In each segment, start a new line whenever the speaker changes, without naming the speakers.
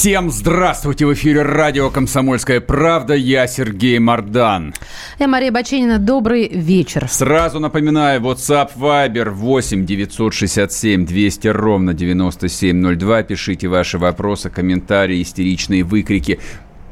Всем здравствуйте! В эфире радио «Комсомольская правда». Я Сергей Мордан.
Я Мария Баченина. Добрый вечер.
Сразу напоминаю, WhatsApp Viber 8 967 200 ровно 9702. Пишите ваши вопросы, комментарии, истеричные выкрики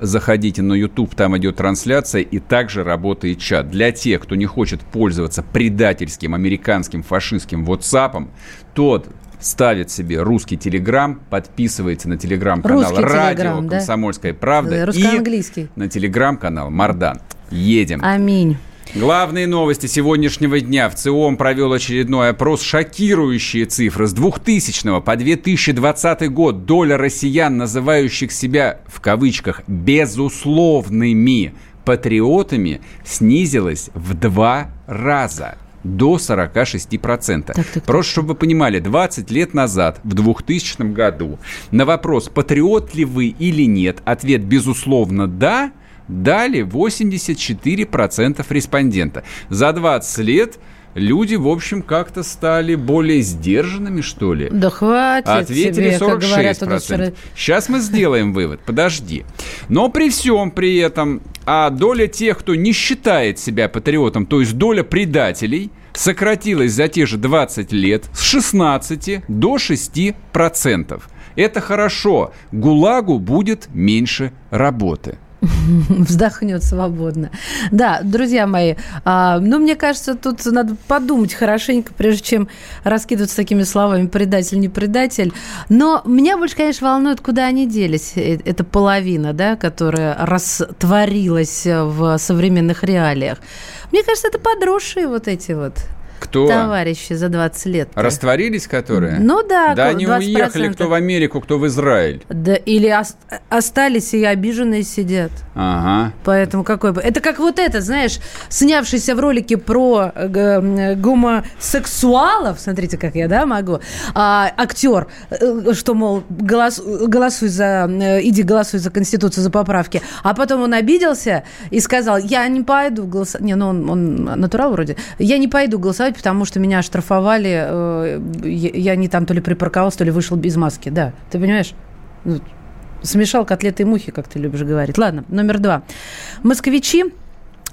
заходите на YouTube, там идет трансляция, и также работает чат. Для тех, кто не хочет пользоваться предательским американским фашистским WhatsApp, тот ставит себе русский телеграм, подписывается на телеграм-канал Радио
да?
«Комсомольская правда»
и
на телеграм-канал Мардан. Едем.
Аминь.
Главные новости сегодняшнего дня. В ЦИОМ провел очередной опрос. Шокирующие цифры. С 2000 по 2020 год доля россиян, называющих себя в кавычках «безусловными патриотами», снизилась в два раза до 46%. Так, так, так. Просто, чтобы вы понимали, 20 лет назад, в 2000 году, на вопрос, патриот ли вы или нет, ответ «безусловно, да», дали 84% респондента. За 20 лет люди, в общем, как-то стали более сдержанными, что ли.
Да хватит
Ответили
тебе, 46%. Говорят,
вчера... Сейчас мы сделаем вывод, подожди. Но при всем при этом, а доля тех, кто не считает себя патриотом, то есть доля предателей, сократилась за те же 20 лет с 16 до 6%. Это хорошо. ГУЛАГу будет меньше работы.
Вздохнет свободно. Да, друзья мои, а, ну, мне кажется, тут надо подумать хорошенько, прежде чем раскидываться такими словами «предатель, не предатель». Но меня больше, конечно, волнует, куда они делись. Э, это половина, да, которая растворилась в современных реалиях. Мне кажется, это подросшие вот эти вот
кто?
Товарищи за 20 лет. -то.
Растворились которые?
Ну да.
Да они уехали, кто в Америку, кто в Израиль.
Да, или остались и обиженные сидят.
Ага.
Поэтому какой бы... Это как вот это, знаешь, снявшийся в ролике про гомосексуалов, смотрите, как я, да, могу, а, актер, э, что, мол, голос, голосуй за... Э, иди голосуй за Конституцию, за поправки. А потом он обиделся и сказал, я не пойду голосовать. Не, ну он, он натурал вроде. Я не пойду голосовать сказать, потому что меня оштрафовали, э, я не там то ли припарковался, то ли вышел без маски. Да, ты понимаешь? Ну, смешал котлеты и мухи, как ты любишь говорить. Ладно, номер два. Москвичи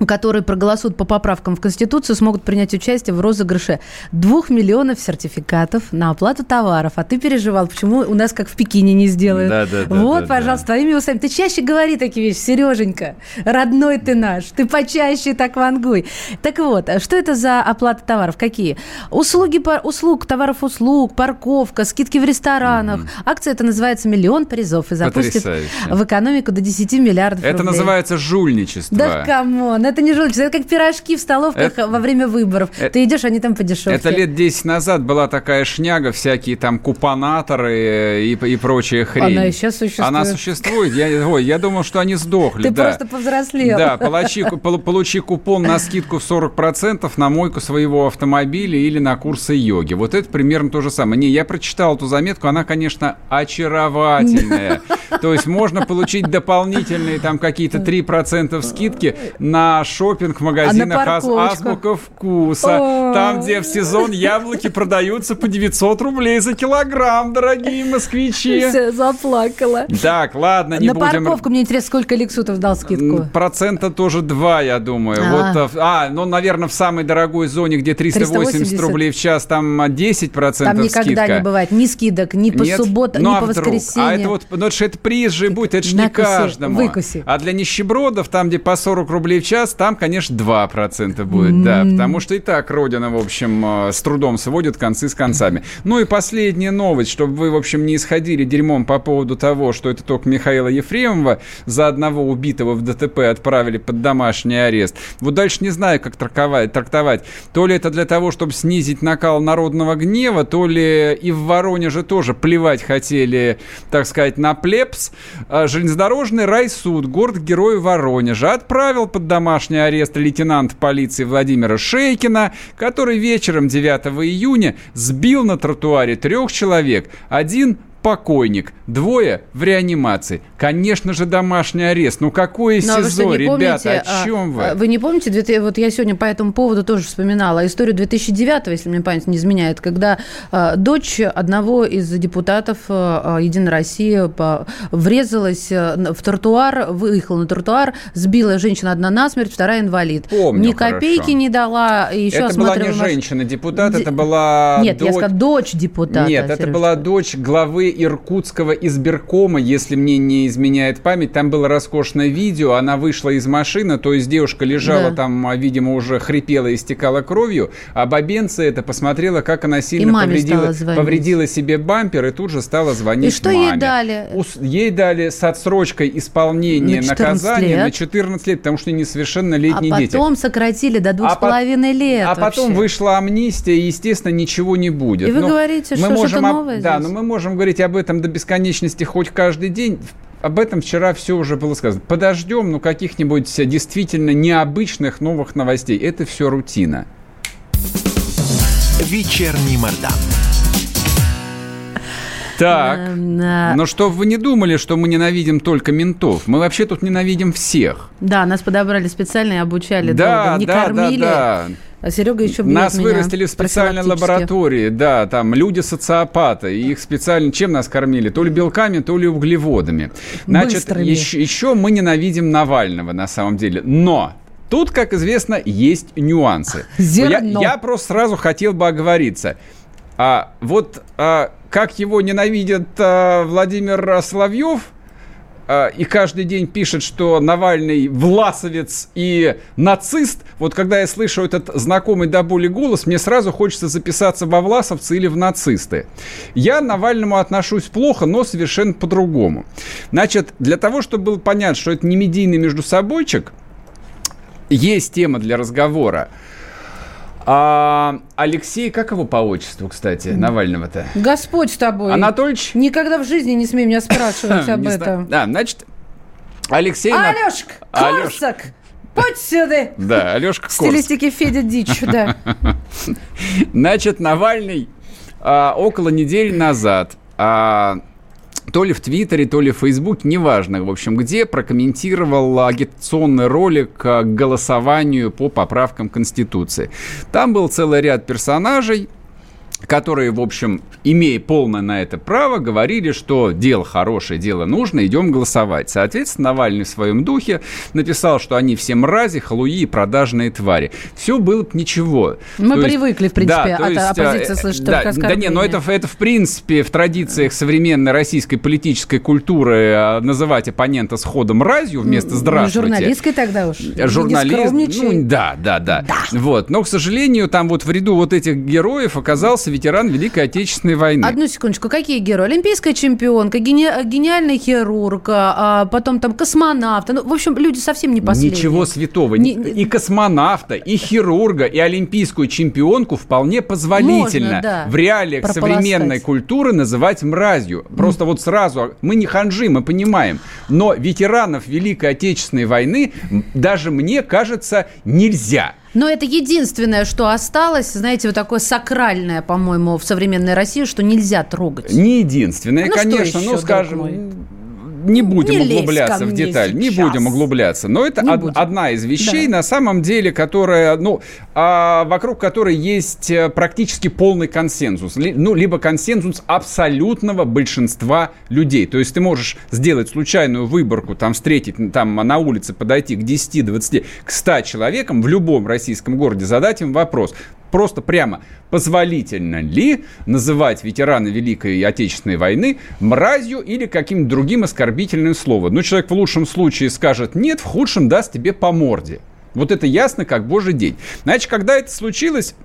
которые проголосуют по поправкам в Конституцию, смогут принять участие в розыгрыше двух миллионов сертификатов на оплату товаров. А ты переживал, почему у нас как в Пекине не сделают.
Да, да, да,
вот,
да,
пожалуйста,
да.
твоими усами. Ты чаще говори такие вещи, Сереженька. Родной ты наш. Ты почаще так вангуй. Так вот, что это за оплата товаров? Какие? Услуги, услуг, товаров услуг, парковка, скидки в ресторанах. Mm-hmm. Акция это называется «Миллион призов» и запустит Потрясающе. в экономику до 10 миллиардов
это
рублей.
Это называется жульничество.
Да come on, это не жульничество, это как пирожки в столовках это, во время выборов. Это, Ты идешь, они там по дешевке.
Это лет 10 назад была такая шняга, всякие там купонаторы и, и прочая хрень.
Она и сейчас существует.
Она существует. Я, ой, я думал, что они сдохли.
Ты
да.
просто повзрослел.
Да, получи, получи купон на скидку в 40% на мойку своего автомобиля или на курсы йоги. Вот это примерно то же самое. Не, я прочитал эту заметку, она, конечно, очаровательная. То есть можно получить дополнительные там какие-то 3% скидки на шопинг в магазинах а Аз Азбука вкуса. О-о-о. Там, где в сезон яблоки продаются по 900 рублей за килограмм, дорогие москвичи.
Все, заплакала.
Так, ладно, не
На
будем...
парковку мне интересно, сколько Лексутов дал скидку?
Процента тоже 2, я думаю. А, вот, а ну, наверное, в самой дорогой зоне, где 380, 380. рублей в час, там 10%
Там никогда
скидка.
не бывает ни скидок, ни по
Нет?
субботам,
ну,
ни
а
по
вдруг?
воскресеньям.
А это вот, ну, это, это приезжий будет, это же не каждому.
Выкуси.
А для нищебродов, там, где по 40 рублей в час, сейчас там, конечно, 2% будет, да, потому что и так Родина, в общем, э, с трудом сводит концы с концами. Ну и последняя новость, чтобы вы, в общем, не исходили дерьмом по поводу того, что это только Михаила Ефремова за одного убитого в ДТП отправили под домашний арест. Вот дальше не знаю, как трактовать. трактовать. То ли это для того, чтобы снизить накал народного гнева, то ли и в Воронеже тоже плевать хотели, так сказать, на плебс. А железнодорожный райсуд, город-герой Воронежа, отправил под домашний арест лейтенант полиции Владимира Шейкина, который вечером 9 июня сбил на тротуаре трех человек. Один покойник, двое в реанимации. Конечно же, домашний арест. Ну, какое Но СИЗО, что, ребята, помните, о чем вы?
А, вы не помните, вот я сегодня по этому поводу тоже вспоминала историю 2009, если мне память не изменяет, когда а, дочь одного из депутатов а, Единой России врезалась в тротуар, выехала на тротуар, сбила женщина одна насмерть, вторая инвалид.
Помню
Ни копейки
хорошо.
не дала. И еще
это была не женщина-депутат, это была
Нет, дочь... я сказала, дочь депутата.
Нет, это была дочь главы Иркутского избиркома, если мне не изменяет память. Там было роскошное видео, она вышла из машины, то есть девушка лежала да. там, а, видимо, уже хрипела и истекала кровью, а бабенца это посмотрела, как она сильно повредила, повредила себе бампер и тут же стала звонить
И что
маме.
ей дали?
Ей дали с отсрочкой исполнения на наказания лет. на 14 лет, потому что несовершеннолетние
а
дети.
А потом сократили до двух
а
с половиной лет.
А вообще. потом вышла амнистия, и, естественно, ничего не будет.
И вы но говорите, что
что-то
новое
Да, но мы можем говорить об этом до бесконечности хоть каждый день. Об этом вчера все уже было сказано. Подождем, ну, каких-нибудь действительно необычных новых новостей. Это все рутина.
Вечерний Мордан.
Так, но что вы не думали, что мы ненавидим только ментов? Мы вообще тут ненавидим всех.
Да, нас подобрали специально и обучали да, долго. Не да, кормили. Да, да. А Серега еще бьет
Нас меня вырастили в специальной лаборатории, да, там люди-социопаты, их специально чем нас кормили? То ли белками, то ли углеводами. Значит, еще, еще мы ненавидим Навального на самом деле, но Тут, как известно, есть нюансы.
Зерно.
Я, я просто сразу хотел бы оговориться. А, вот а, как его ненавидит а, Владимир Соловьев, и каждый день пишет, что Навальный власовец и нацист, вот когда я слышу этот знакомый до боли голос, мне сразу хочется записаться во власовцы или в нацисты. Я Навальному отношусь плохо, но совершенно по-другому. Значит, для того, чтобы было понятно, что это не медийный между собойчик, есть тема для разговора. А, Алексей, как его по отчеству, кстати, Навального-то?
Господь с тобой.
Анатольевич?
Никогда в жизни не смей меня спрашивать об этом.
Да, значит, Алексей...
Алешка, Корсак! Путь сюда!
Да, Алешка Корсак.
Стилистики Федя Дичь, да.
Значит, Навальный а, около недели назад а, то ли в Твиттере, то ли в Фейсбуке, неважно, в общем, где прокомментировал агитационный ролик к голосованию по поправкам Конституции. Там был целый ряд персонажей, которые, в общем, имея полное на это право, говорили, что дело хорошее, дело нужно, идем голосовать. Соответственно, Навальный в своем духе написал, что они все мрази, халуи и продажные твари. Все было бы ничего.
Мы то привыкли, есть, в принципе, да, от есть, оппозиции
э,
слышать
да, только Да не, но это, это в принципе в традициях современной российской политической культуры э, называть оппонента сходом ходом мразью вместо ну, здравствуйте.
Журналистской тогда уж.
Журналист, ну да, да, да, да. Вот, но, к сожалению, там вот в ряду вот этих героев оказался ветеран Великой Отечественной войны.
Одну секундочку, какие герои? Олимпийская чемпионка, гени... гениальный хирург, а потом там космонавт. Ну, в общем, люди совсем не последние.
Ничего святого. Не... И космонавта, и хирурга, и олимпийскую чемпионку вполне позволительно Можно, да. в реалиях современной культуры называть мразью. Просто mm. вот сразу, мы не ханжи, мы понимаем. Но ветеранов Великой Отечественной войны даже мне кажется нельзя.
Но это единственное, что осталось, знаете, вот такое сакральное, по-моему, в современной России, что нельзя трогать.
Не единственное, ну, конечно, ну, скажем, не будем не углубляться в деталь, сейчас. не будем углубляться. Но это од- одна из вещей, да. на самом деле, которая, ну, а, вокруг которой есть э, практически полный консенсус. Ли, ну, либо консенсус абсолютного большинства людей. То есть ты можешь сделать случайную выборку, там, встретить, там, на улице подойти к 10, 20, к 100 человекам в любом российском городе, задать им вопрос просто прямо, позволительно ли называть ветерана Великой Отечественной войны мразью или каким-то другим оскорбительным словом. Ну, человек в лучшем случае скажет нет, в худшем даст тебе по морде. Вот это ясно, как божий день. Значит, когда это случилось,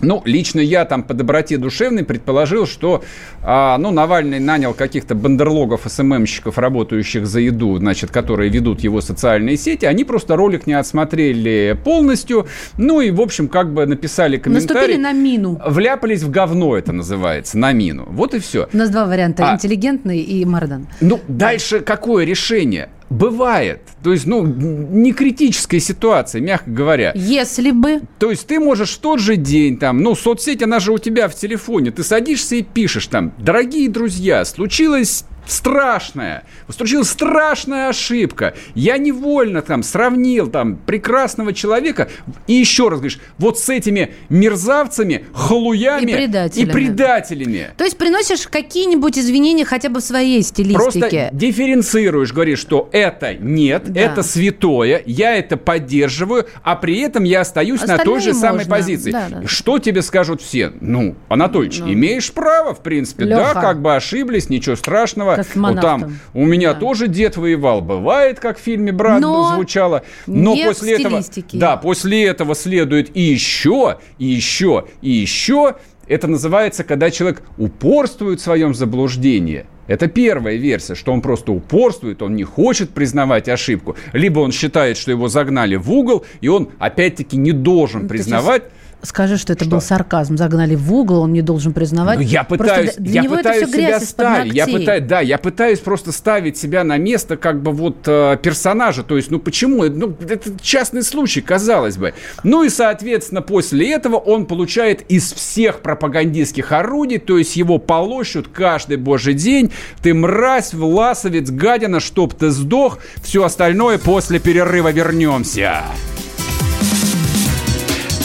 ну, лично я там по доброте душевной предположил, что, а, ну, Навальный нанял каких-то бандерлогов, СММщиков, работающих за еду, значит, которые ведут его социальные сети. Они просто ролик не отсмотрели полностью. Ну, и, в общем, как бы написали комментарий.
Наступили на мину.
Вляпались в говно, это называется, на мину. Вот и все.
У нас два варианта.
А-
Интеллигентный и Мардан.
Ну, дальше какое решение? Бывает. То есть, ну, не критическая ситуация, мягко говоря.
Если бы...
То есть ты можешь в тот же день там, ну, соцсеть, она же у тебя в телефоне, ты садишься и пишешь там, дорогие друзья, случилось страшная, случилась страшная ошибка. Я невольно там сравнил там прекрасного человека и еще раз говоришь, вот с этими мерзавцами, халуями
И предателями.
и предателями.
То есть приносишь какие-нибудь извинения хотя бы в своей
Просто
стилистике.
дифференцируешь, говоришь, что это нет,
Да.
это святое, я это поддерживаю, а при этом я остаюсь на той же
Остальные
самой
можно.
позиции.
Да, да.
Что тебе скажут все? Ну, Анатольевич, имеешь право, в принципе,
Лёха.
да, как бы ошиблись, ничего страшного. Вот
Космонавтом.
там у меня
Да.
тоже дед воевал, бывает, как в фильме «Брат»
Но
звучало. Но
не
после этого, да, после этого следует и еще, и еще, и еще. Это называется, когда человек упорствует в своем заблуждении. Это первая версия, что он просто упорствует, он не хочет признавать ошибку. Либо он считает, что его загнали в угол, и он опять-таки не должен
Ну,
признавать.
Скажи, что это
Что?
был сарказм. Загнали в угол, он не должен признавать.
Ну, я
Просто
пытаюсь,
для- для
я
него
пытаюсь
это все
себя ставить. Я пытаюсь, да, я пытаюсь просто ставить себя на место как бы вот э, персонажа. То есть, ну почему? Ну, это частный случай, казалось бы. Ну и, соответственно, после этого он получает из всех пропагандистских орудий, то есть его полощут каждый божий день. Ты мразь, власовец, гадина, чтоб ты сдох. Все остальное после перерыва вернемся.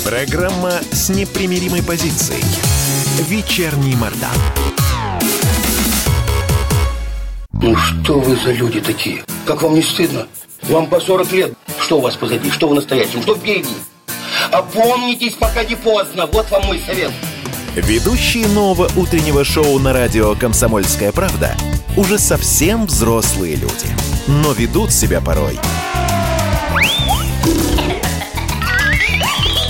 Программа с непримиримой позицией. Вечерний Мордан.
Ну что вы за люди такие? Как вам не стыдно? Вам по 40 лет. Что у вас позади? Что в настоящем? Что впереди? Опомнитесь, пока не поздно. Вот вам мой совет.
Ведущие нового утреннего шоу на радио «Комсомольская правда» уже совсем взрослые люди. Но ведут себя порой.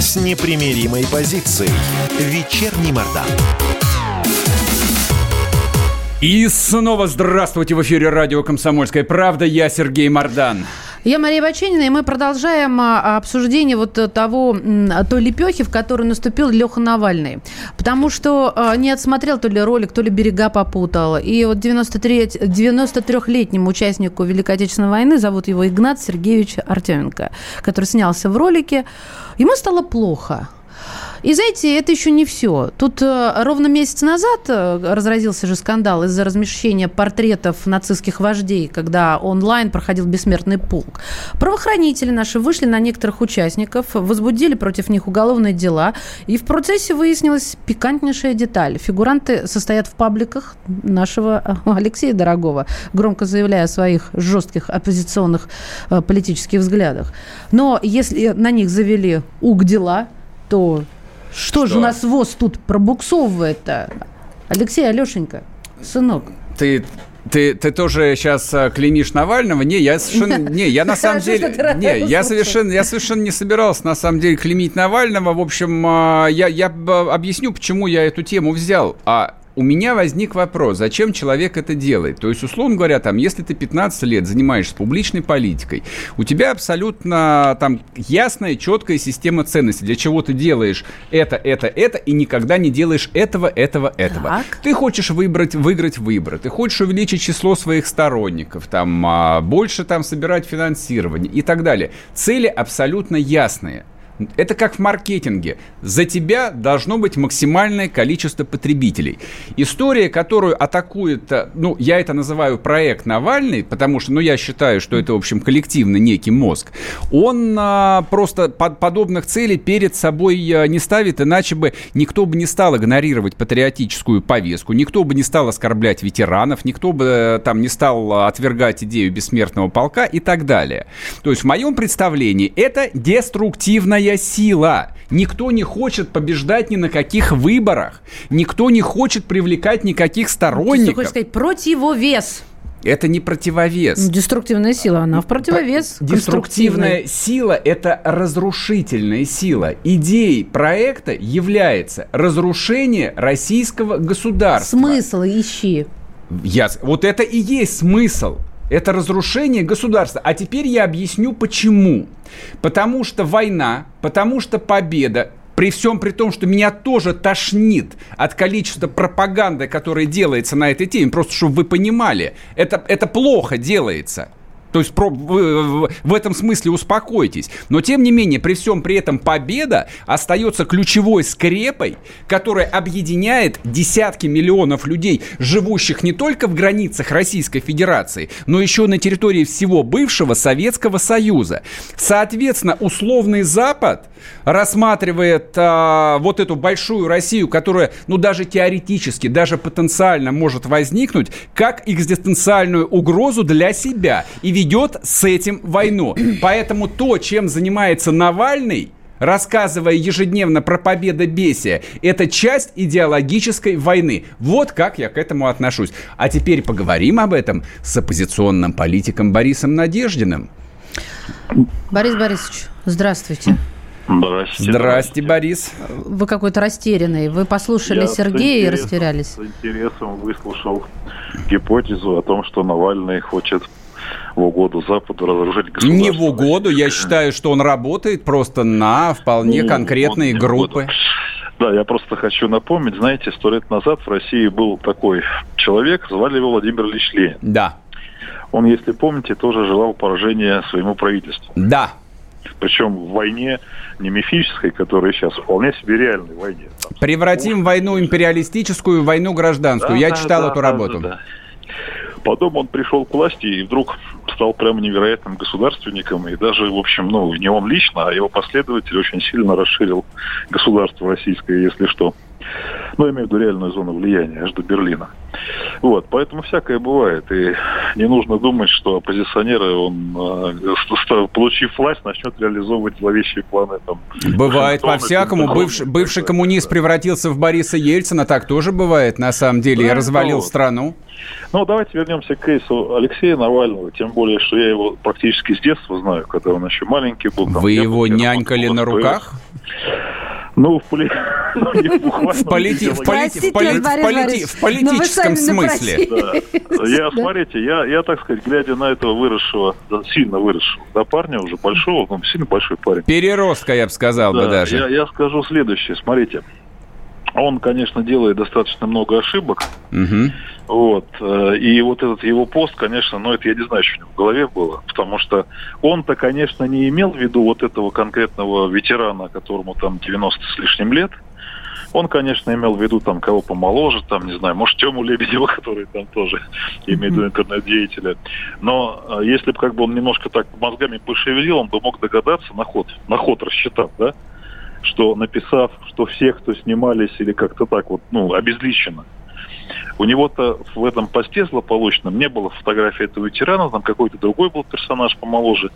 с непримиримой позицией. Вечерний Мордан.
И снова здравствуйте в эфире радио «Комсомольская правда». Я Сергей Мордан.
Я Мария Баченина, и мы продолжаем а, обсуждение вот того, той лепехи, в которую наступил Леха Навальный. Потому что а, не отсмотрел то ли ролик, то ли берега попутал. И вот 93, 93-летнему участнику Великой Отечественной войны, зовут его Игнат Сергеевич Артеменко, который снялся в ролике, ему стало плохо. И знаете, это еще не все. Тут э, ровно месяц назад э, разразился же скандал из-за размещения портретов нацистских вождей, когда онлайн проходил бессмертный полк. Правоохранители наши вышли на некоторых участников, возбудили против них уголовные дела, и в процессе выяснилась пикантнейшая деталь. Фигуранты состоят в пабликах нашего э, Алексея Дорогого, громко заявляя о своих жестких оппозиционных э, политических взглядах. Но если на них завели уг дела, то что, же
Что?
у нас ВОЗ тут пробуксовывает-то? Алексей, Алешенька, сынок.
Ты, ты, ты тоже сейчас клеймишь Навального? Не, я совершенно... Не, я на самом деле... Не, я совершенно, я совершенно не собирался на самом деле клеймить Навального. В общем, а, я, я б- объясню, почему я эту тему взял. А у меня возник вопрос, зачем человек это делает? То есть, условно говоря, там, если ты 15 лет занимаешься публичной политикой, у тебя абсолютно там ясная, четкая система ценностей. Для чего ты делаешь это, это, это, и никогда не делаешь этого, этого, этого.
Так.
Ты хочешь выбрать, выиграть выборы, ты хочешь увеличить число своих сторонников, там, а, больше там собирать финансирование и так далее. Цели абсолютно ясные. Это как в маркетинге. За тебя должно быть максимальное количество потребителей. История, которую атакует, э, ну, я это называю проект Навальный, потому что, ну, я считаю, что это, в общем, коллективный некий мозг, он а, просто под подобных целей перед собой а, не ставит, иначе бы никто бы не стал игнорировать патриотическую повестку, никто бы не стал оскорблять ветеранов, никто бы там не стал отвергать идею бессмертного полка и так далее. То есть в моем представлении это деструктивная сила. Никто не хочет побеждать ни на каких выборах. Никто не хочет привлекать никаких сторонников. Ты хочешь
сказать противовес.
Это не противовес.
Деструктивная сила, она в противовес.
Деструктивная сила – это разрушительная сила. Идеей проекта является разрушение российского государства.
Смысл ищи.
Я, вот это и есть смысл. Это разрушение государства. А теперь я объясню почему. Потому что война, потому что победа, при всем при том, что меня тоже тошнит от количества пропаганды, которая делается на этой теме, просто чтобы вы понимали, это, это плохо делается. То есть про, в, в этом смысле успокойтесь. Но тем не менее, при всем при этом победа остается ключевой скрепой, которая объединяет десятки миллионов людей, живущих не только в границах Российской Федерации, но еще на территории всего бывшего Советского Союза. Соответственно, условный Запад рассматривает а, вот эту большую Россию, которая, ну, даже теоретически, даже потенциально может возникнуть, как экзистенциальную угрозу для себя. И ведет с этим войну. Поэтому то, чем занимается Навальный, рассказывая ежедневно про победобесие, это часть идеологической войны. Вот как я к этому отношусь. А теперь поговорим об этом с оппозиционным политиком Борисом Надеждиным.
Борис Борисович, здравствуйте.
Здрасте. Здрасте, Борис.
Вы какой-то растерянный. Вы послушали Я Сергея и растерялись. С
интересом выслушал гипотезу о том, что Навальный хочет в угоду Западу разоружить государство.
Не в угоду, я считаю, что он работает просто на вполне ну, конкретные группы.
Да, я просто хочу напомнить, знаете, сто лет назад в России был такой человек, звали его Владимир Ильич Ленин.
Да.
Он, если помните, тоже желал поражения своему правительству.
Да.
Причем в войне не мифической, которая сейчас вполне себе реальной войне.
Там, Превратим войну империалистическую в войну гражданскую. Да, я да, читал да, эту да, работу. Да, да.
Потом он пришел к власти и вдруг стал прямо невероятным государственником. И даже, в общем, ну, не он лично, а его последователь очень сильно расширил государство российское, если что. Ну, я имею в виду реальную зону влияния, аж до Берлина. Вот, поэтому всякое бывает. И не нужно думать, что оппозиционеры, он, э, получив власть, начнет реализовывать зловещие планы. Там,
бывает по-всякому. Бывший, бывший коммунист превратился в Бориса Ельцина. Так тоже бывает, на самом деле. Да, и развалил ну, страну.
Ну, давайте вернемся к кейсу Алексея Навального. Тем более, что я его практически с детства знаю, когда он еще маленький был.
Вы его нянькали на руках?
Ну, в, поли... ну,
в, полити... в, полити... в, полити... в, полити... в политическом смысле.
Да. Я, смотрите, я, я, так сказать, глядя на этого выросшего, сильно выросшего, да, парня уже большого, ну, сильно большой парень.
Переростка, я бы сказал да, бы даже.
Я, я скажу следующее, смотрите. Он, конечно, делает достаточно много ошибок. Угу. Вот. Э, и вот этот его пост, конечно, ну это я не знаю, что у него в голове было. Потому что он-то, конечно, не имел в виду вот этого конкретного ветерана, которому там 90 с лишним лет. Он, конечно, имел в виду там кого помоложе, там, не знаю, может, Тему Лебедева, который там тоже имеет в виду интернет-деятеля. Но э, если бы как бы он немножко так мозгами пошевелил, он бы мог догадаться на ход, на ход рассчитав, да, что написав, что всех, кто снимались или как-то так вот, ну, обезличено, у него-то в этом посте злополучном не было фотографии этого ветерана, там какой-то другой был персонаж помоложе.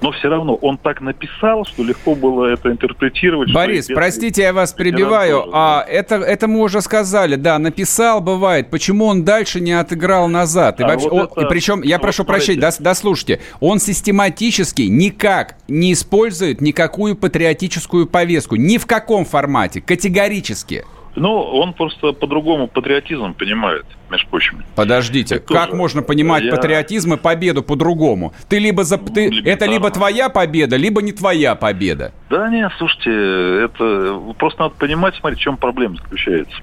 Но все равно он так написал, что легко было это интерпретировать.
Борис, простите, я вас перебиваю. Тоже, а да. это, это мы уже сказали, да, написал, бывает. Почему он дальше не отыграл назад? И, а вообще, вот это, и причем, я вот прошу прощения, да, дослушайте, он систематически никак не использует никакую патриотическую повестку. Ни в каком формате, категорически.
Ну, он просто по-другому патриотизм понимает, между прочим.
Подождите, это как тоже. можно понимать я... патриотизм и победу по-другому? Ты либо за... ты... Это либо твоя победа, либо не твоя победа.
Да нет, слушайте, это просто надо понимать, смотрите, в чем проблема заключается.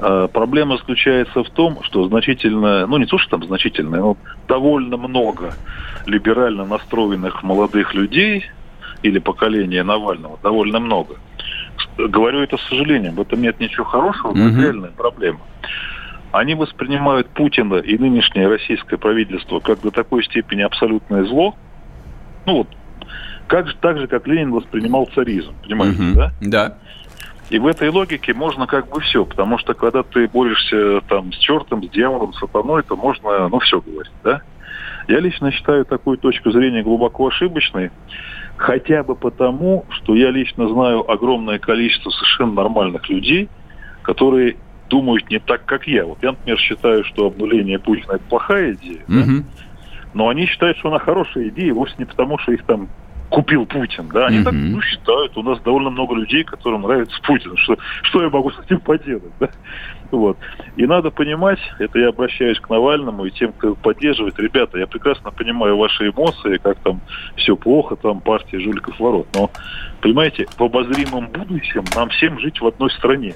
А, проблема заключается в том, что значительно, ну не то, что там значительно, но довольно много либерально настроенных молодых людей или поколения Навального довольно много. Говорю это с сожалением, в этом нет ничего хорошего, это реальная проблема. Они воспринимают Путина и нынешнее российское правительство как до такой степени абсолютное зло, ну вот, как же, так же, как Ленин воспринимал царизм, понимаете, угу. да?
Да.
И в этой логике можно как бы все, потому что когда ты борешься там с чертом, с дьяволом, с сатаной, то можно, ну, все говорить, да? Я лично считаю такую точку зрения глубоко ошибочной, хотя бы потому, что я лично знаю огромное количество совершенно нормальных людей, которые думают не так, как я. Вот я, например, считаю, что обнуление Путина это плохая идея, угу. да? но они считают, что она хорошая идея вовсе не потому, что их там купил Путин, да, они mm-hmm. так ну, считают. У нас довольно много людей, которым нравится Путин. Что, что я могу с этим поделать, да? Вот. И надо понимать, это я обращаюсь к Навальному и тем, кто поддерживает. Ребята, я прекрасно понимаю ваши эмоции, как там все плохо, там партия жуликов ворот. Но, понимаете, в обозримом будущем нам всем жить в одной стране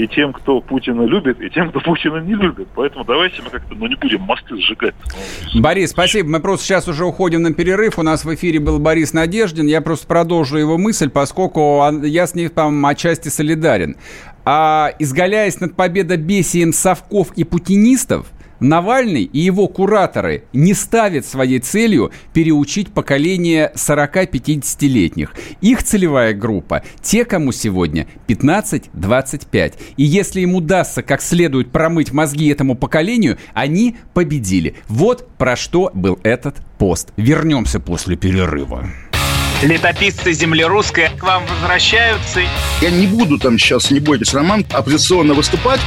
и тем, кто Путина любит, и тем, кто Путина не любит. Поэтому давайте мы как-то ну, не будем мосты сжигать.
Борис, спасибо. Мы просто сейчас уже уходим на перерыв. У нас в эфире был Борис Надеждин. Я просто продолжу его мысль, поскольку я с ней там отчасти солидарен. А изгаляясь над победобесием совков и путинистов, Навальный и его кураторы не ставят своей целью переучить поколение 40-50-летних. Их целевая группа – те, кому сегодня 15-25. И если им удастся как следует промыть мозги этому поколению, они победили. Вот про что был этот пост. Вернемся после перерыва.
Летописцы земли русской к вам возвращаются.
Я не буду там сейчас, не бойтесь, Роман, оппозиционно выступать.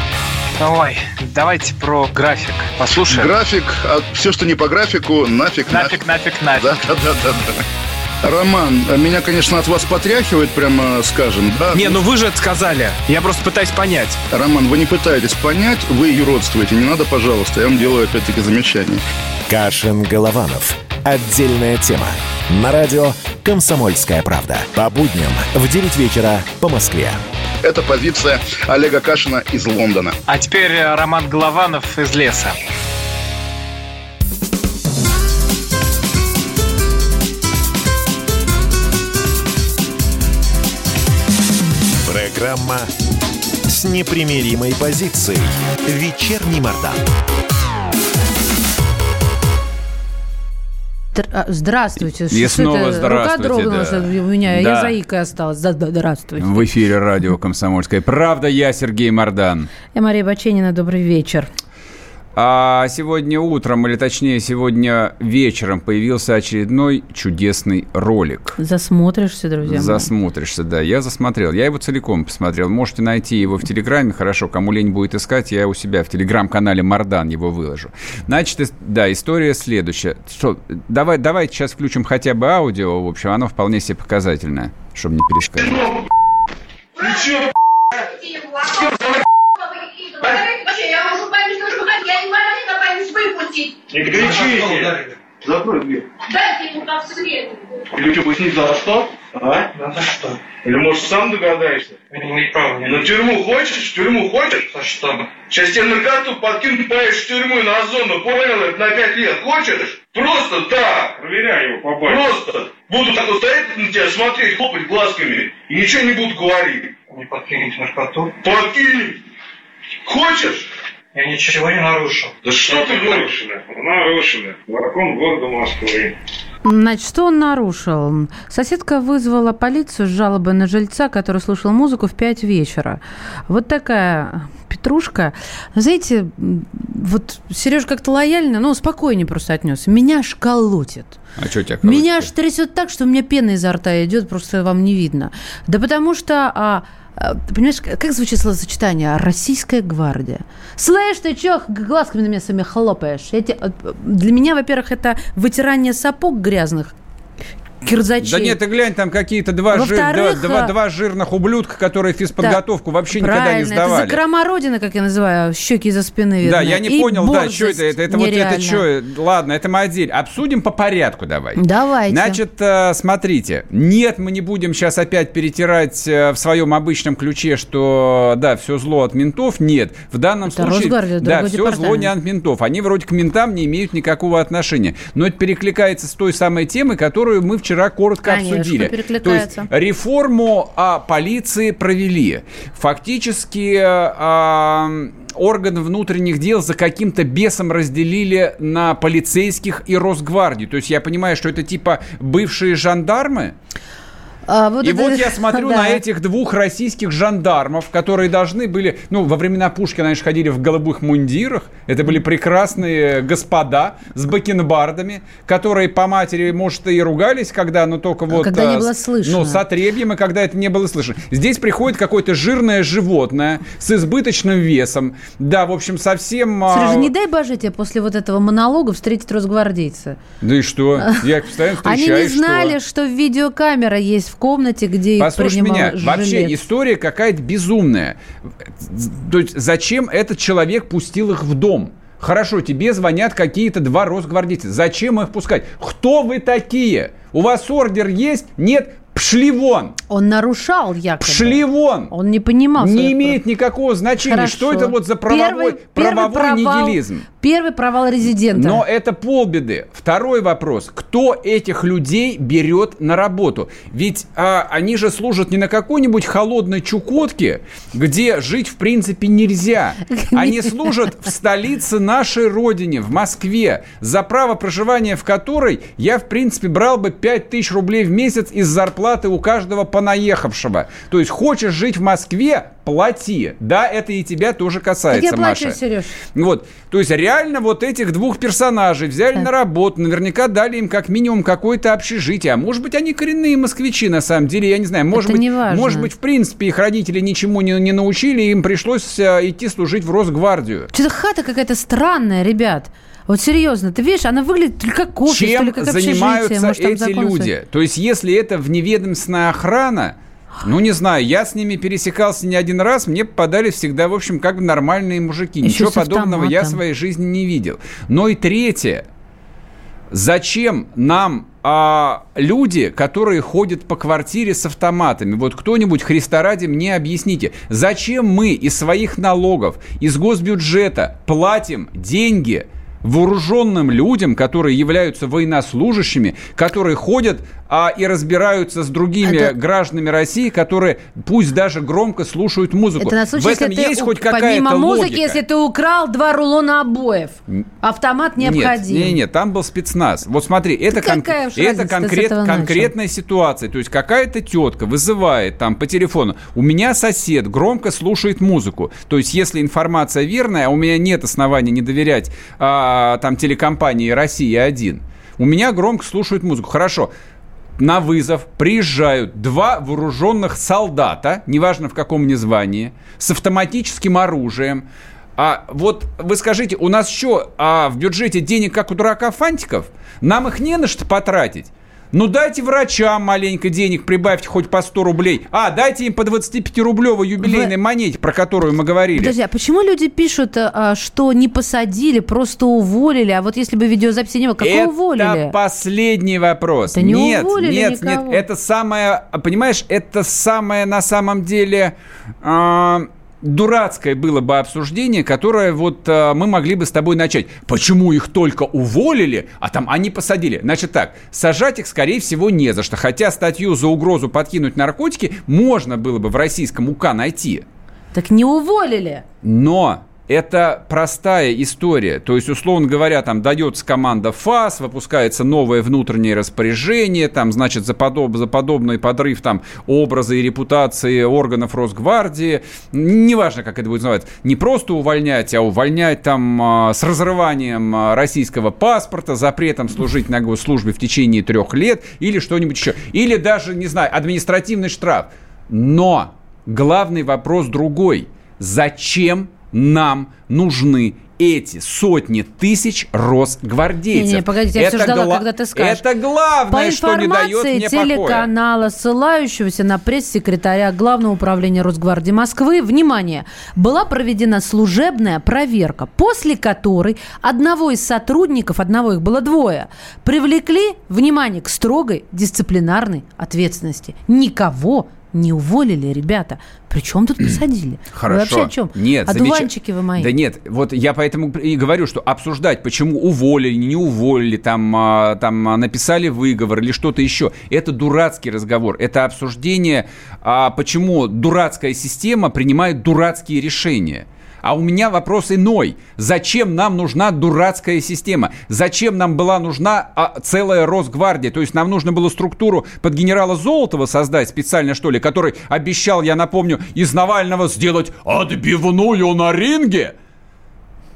Ой, давайте про график послушаем.
График, а все, что не по графику, нафиг,
нафиг. Нафиг, нафиг, нафиг. Да,
да, да, да. да. Роман, меня, конечно, от вас потряхивает, прямо скажем, да?
Не, ну вы же это сказали. Я просто пытаюсь понять.
Роман, вы не пытаетесь понять, вы юродствуете. Не надо, пожалуйста, я вам делаю опять-таки замечание.
Кашин-Голованов. Отдельная тема. На радио «Комсомольская правда». По будням в 9 вечера по Москве.
Это позиция Олега Кашина из Лондона.
А теперь э, Роман Голованов из леса.
Программа с непримиримой позицией. Вечерний Мордан.
Здравствуйте.
И что снова это? здравствуйте.
Рука дрогнула, да. у меня, да. я заикой осталась. Здравствуйте.
В эфире радио «Комсомольская правда». Я Сергей Мордан.
Я Мария Баченина. Добрый вечер.
А сегодня утром, или точнее сегодня вечером, появился очередной чудесный ролик.
Засмотришься, друзья мои.
Засмотришься, да. Я засмотрел. Я его целиком посмотрел. Можете найти его в Телеграме. Хорошо, кому лень будет искать, я у себя в Телеграм-канале Мардан его выложу. Значит, да, история следующая. Что, давай, давайте сейчас включим хотя бы аудио. В общем, оно вполне себе показательное, чтобы не пересказывать.
Выпустить. Не кричите. Закрой дверь. Дайте ему как следует. Или что, пояснить за что? А? За что? Или может сам догадаешься? Не права. На тюрьму хочешь? В тюрьму хочешь? За что? Сейчас тебе на карту подкинут, поедешь в тюрьму на зону, понял? Это на пять лет. Хочешь? Просто так. Проверяй его, побачь. Просто. Буду так вот стоять на тебя, смотреть, хлопать глазками. И ничего не буду говорить. Не подкинете наркоту? Подкинем. Хочешь? Я ничего не нарушил. Да что ты нарушено? Нарушено. Закон города Москвы.
Значит, что он нарушил? Соседка вызвала полицию с жалобой на жильца, который слушал музыку в 5 вечера. Вот такая петрушка. Знаете, вот Сереж как-то лояльно, но спокойнее просто отнес. Меня аж колотит.
А что тебя колотит?
Меня аж трясет так, что у меня пена изо рта идет, просто вам не видно. Да потому что... А, понимаешь, как звучит словосочетание «Российская гвардия»? Слышь, ты чё глазками на меня сами хлопаешь? Эти, для меня, во-первых, это вытирание сапог грязных, кирзачей.
Да нет, ты глянь, там какие-то два, жир, два, два, два жирных ублюдка, которые физподготовку да, вообще никогда не сдавали.
это закрома Родина, как я называю, щеки за спины видны.
Да, я не
И
понял, да, что это, это, это вот это что, ладно, это мы отдельно. Обсудим по порядку давай.
Давайте.
Значит, э, смотрите, нет, мы не будем сейчас опять перетирать э, в своем обычном ключе, что, да, все зло от ментов, нет. В данном это случае, Росгвардия, да, все зло не от ментов. Они вроде к ментам не имеют никакого отношения. Но это перекликается с той самой темой, которую мы вчера вчера коротко
Конечно,
обсудили. То есть реформу а, полиции провели. Фактически а, органы внутренних дел за каким-то бесом разделили на полицейских и Росгвардию. То есть я понимаю, что это типа бывшие жандармы.
А, вот
И
это-
вот я смотрю
да.
на этих двух российских жандармов, которые должны были, ну, во времена Пушкина, они же ходили в голубых мундирах. Это были прекрасные господа с бакенбардами, которые по матери, может, и ругались, когда, но только вот...
когда не
а,
было слышно.
Ну, с отребьем, и когда это не было слышно. Здесь приходит какое-то жирное животное с избыточным весом. Да, в общем, совсем... а,
Сережа, не дай боже тебе после вот этого монолога встретить росгвардейца.
Да и что? Я их постоянно
Они
встречаю,
не
что?
знали, что видеокамера есть в комнате, где их
Послушай
принимал
меня, вообще
жилец.
история какая-то безумная. То есть зачем этот человек пустил их в дом? Хорошо, тебе звонят какие-то два росгвардейца. Зачем их пускать? Кто вы такие? У вас ордер есть? Нет? Пшли вон!
Он нарушал якобы.
Пшли вон!
Он не понимал.
Не имеет никакого значения,
Хорошо.
что это вот за правовой,
Первый- первый
правовой
провал-
нигилизм.
Первый провал резидента.
Но это полбеды. Второй вопрос. Кто этих людей берет на работу? Ведь а, они же служат не на какой-нибудь холодной Чукотке, где жить в принципе нельзя. Они служат в столице нашей родине, в Москве, за право проживания в которой я в принципе брал бы 5000 рублей в месяц из зарплаты у каждого понаехавшего. То есть хочешь жить в Москве, плати. Да, это и тебя тоже
Так
касается,
я плачу,
Маша.
Сереж.
Вот, то есть реально вот этих двух персонажей взяли на работу, наверняка дали им как минимум какое-то общежитие, а может быть они коренные москвичи на самом деле, я не знаю, может
Это
быть, может быть в принципе их родители ничему не, не научили, им пришлось э, идти служить в Росгвардию.
Что-то хата какая-то странная, ребят. Вот серьезно, ты видишь, она выглядит как офис,
Чем
ли как
занимаются
Может,
эти люди? То есть если это вневедомственная охрана, ну, не знаю, я с ними пересекался не один раз, мне попадались всегда, в общем, как бы нормальные мужики.
Еще
Ничего подобного я в своей жизни не видел. Но и третье. Зачем нам а, люди, которые ходят по квартире с автоматами? Вот кто-нибудь, Христа ради, мне объясните, зачем мы из своих налогов, из госбюджета платим деньги вооруженным людям, которые являются военнослужащими, которые ходят а, и разбираются с другими
Это-
гражданами России, которые пусть даже громко слушают музыку.
Это на случай,
В этом
если ты
есть
у-
хоть какая-то
помимо музыки,
логика.
если ты украл два рулона обоев, автомат необходим.
Нет, нет, нет, там был спецназ. Вот смотри, это, кон- это
ты
конкрет-
этого начал?
конкретная ситуация. То есть какая-то тетка вызывает там по телефону, у меня сосед громко слушает музыку. То есть если информация верная, а у меня нет оснований не доверять а, там телекомпании «Россия-1», у меня громко слушают музыку. Хорошо, на вызов приезжают два вооруженных солдата, неважно в каком ни звании, с автоматическим оружием. А вот вы скажите, у нас что, а в бюджете денег, как у дурака фантиков? Нам их не на что потратить. Ну дайте врачам маленько денег, прибавьте хоть по 100 рублей. А, дайте им по 25-рублевой юбилейной
Вы-
монете, про которую мы говорили.
Подожди, а почему люди пишут, а, что не посадили, просто уволили? А вот если бы видеозаписи не было, какого
это
уволили?
последний вопрос.
Это не
нет,
уволили
нет,
никого.
нет. Это самое, понимаешь, это самое на самом деле а, дурацкое было бы обсуждение, которое вот а, мы могли бы с тобой начать. Почему их только уволили, а там они посадили? Значит так, сажать их, скорее всего, не за что. Хотя статью за угрозу подкинуть наркотики можно было бы в российском УК найти.
Так не уволили.
Но это простая история. То есть, условно говоря, там дается команда ФАС, выпускается новое внутреннее распоряжение, там, значит, за, подоб, за подобный подрыв там, образа и репутации органов Росгвардии. Неважно, как это будет называться. Не просто увольнять, а увольнять там а, с разрыванием а, российского паспорта, запретом служить на госслужбе в течение трех лет или что-нибудь еще. Или даже, не знаю, административный штраф. Но главный вопрос другой. Зачем нам нужны эти сотни тысяч росгвардейцев?
Не-не, погодите, я всё ждала,
гла-
когда ты скажешь.
Это главное,
По
что не дает
информации
мне покоя.
телеканала, ссылающегося на пресс-секретаря Главного управления Росгвардии Москвы, внимание, была проведена служебная проверка, после которой одного из сотрудников, одного их было двое, привлекли, внимание, к строгой дисциплинарной ответственности. Никого не уволили, ребята. Причем тут посадили?
Хорошо.
Вы вообще о чем?
Нет,
Одуванчики
замеч...
вы мои.
Да нет, вот я поэтому и говорю, что обсуждать, почему уволили, не уволили, там, а, там а, написали выговор или что-то еще, это дурацкий разговор. Это обсуждение, а, почему дурацкая система принимает дурацкие решения. А у меня вопрос иной. Зачем нам нужна дурацкая система? Зачем нам была нужна а, целая Росгвардия? То есть нам нужно было структуру под генерала Золотова создать специально, что ли, который обещал, я напомню, из Навального сделать отбивную на ринге?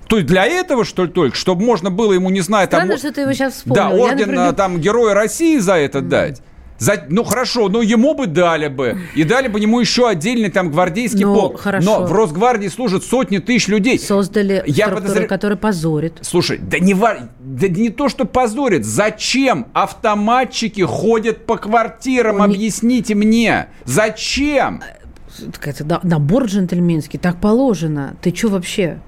То есть для этого, что ли, только? Чтобы можно было ему, не знаю,
Странно,
там...
что ты его сейчас вспомнил.
Да,
Я,
орден
например-
там Героя России за это дать. За, ну хорошо, но ему бы дали бы. И дали бы ему еще отдельный там гвардейский
Ну,
полк.
хорошо.
Но в Росгвардии служат сотни тысяч людей.
Создали
Я
структуру,
подозря-
которая позорит.
Слушай, да не, ва- да не то, что позорит. Зачем автоматчики ходят по квартирам?
Них-
Объясните мне. Зачем?
Это да- набор джентльменский, так положено. Ты что вообще?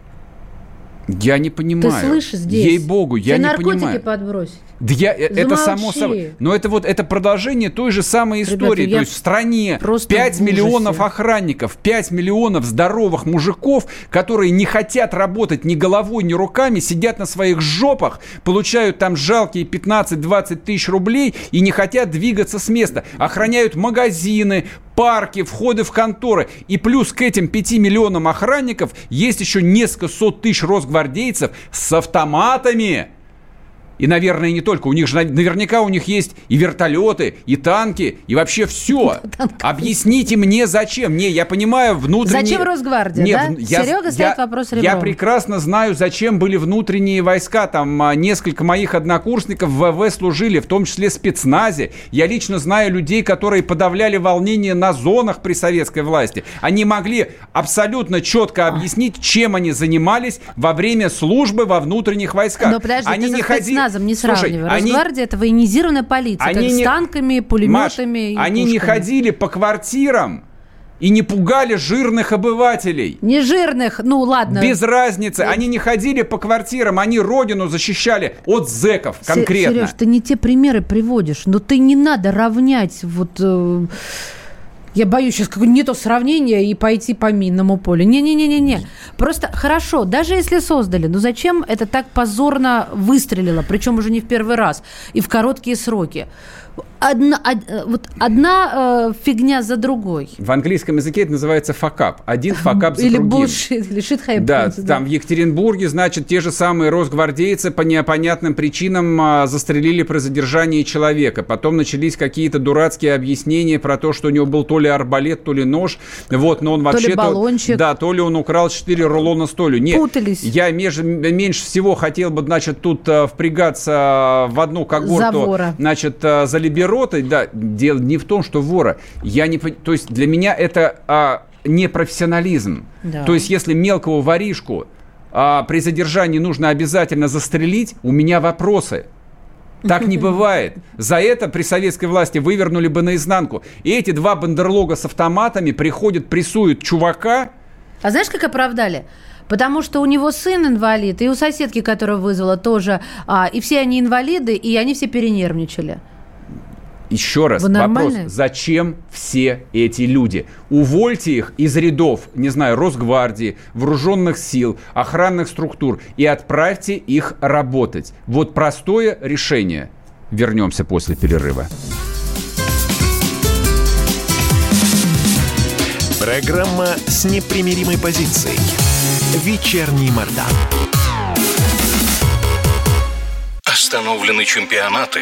Я не понимаю.
Ты слышишь здесь?
Ей-богу, я не
наркотики
понимаю.
подбросить?
Да я, э, это само собой. Но это вот это продолжение той же самой истории.
я
То есть в стране
просто
5
в
миллионов охранников, 5 миллионов здоровых мужиков, которые не хотят работать ни головой, ни руками, сидят на своих жопах, получают там жалкие 15-20 тысяч рублей и не хотят двигаться с места. Охраняют магазины, парки, входы в конторы. И плюс к этим 5 миллионам охранников есть еще несколько сот тысяч росгвардейцев с автоматами. И, наверное, не только. У них же на- наверняка у них есть и вертолеты, и танки, и вообще все. Объясните мне, зачем. Не, я понимаю, внутренние...
Зачем Росгвардия,
Не,
да?
в- я-
Серега ставит
я-
вопрос
Я
ребром.
прекрасно знаю, зачем были внутренние войска. Там а, несколько моих однокурсников в ВВ служили, в том числе в спецназе. Я лично знаю людей, которые подавляли волнение на зонах при советской власти. Они могли абсолютно четко объяснить, чем они занимались во время службы во внутренних войсках.
Но подожди,
они не
со
ходи-
спецназом не
Слушай,
сравнивай.
они-
Росгвардия это военизированная полиция.
Они
как
не-
с танками,
Маш,
пулеметами и
они не
пушками.
ходили по квартирам и не пугали жирных обывателей.
Не жирных, ну ладно.
Без разницы. Они не ходили по квартирам, они родину защищали от зэков
Се-
конкретно.
Сереж, ты не те примеры приводишь, но ты не надо равнять вот... э, я боюсь сейчас какое не то сравнение и пойти по минному полю. Не-не-не-не-не. Просто хорошо, даже если создали, но зачем это так позорно выстрелило, причем уже не в первый раз и в короткие сроки? Одна, од- э, вот одна э, фигня за другой.
В английском языке это называется факап. Один факап за
Или
другим.
bullshit, или shit happens,
Да, там в Екатеринбурге, значит, те же самые росгвардейцы по непонятным причинам а, застрелили при задержании человека. Потом начались какие-то дурацкие объяснения про то, что у него был то ли арбалет, то ли нож. Вот, но он
То ли
вообще... Да, то ли он украл 4 рулона столю. Нет,
Путались.
я меж- меньше всего хотел бы, значит, тут а, впрягаться в одну когорту.
За вора.
Значит, а, за либеротой, да, дело не в том, что вора. Я не... То есть для меня это а, не профессионализм.
Да.
То есть если мелкого воришку а, при задержании нужно обязательно застрелить, у меня вопросы. Так не бывает. За это при советской власти вывернули бы наизнанку. И эти два бандерлога с автоматами приходят, прессуют чувака.
А знаешь, как оправдали? Потому что у него сын инвалид, и у соседки, которая вызвала, тоже. А, и все они инвалиды, и они все перенервничали.
Еще раз
Вы
вопрос,
нормальные?
зачем все эти люди? Увольте их из рядов, не знаю, Росгвардии, вооруженных сил, охранных структур и отправьте их работать. Вот простое решение. Вернемся после перерыва.
Программа с непримиримой позицией. Вечерний Мордан.
Остановлены чемпионаты.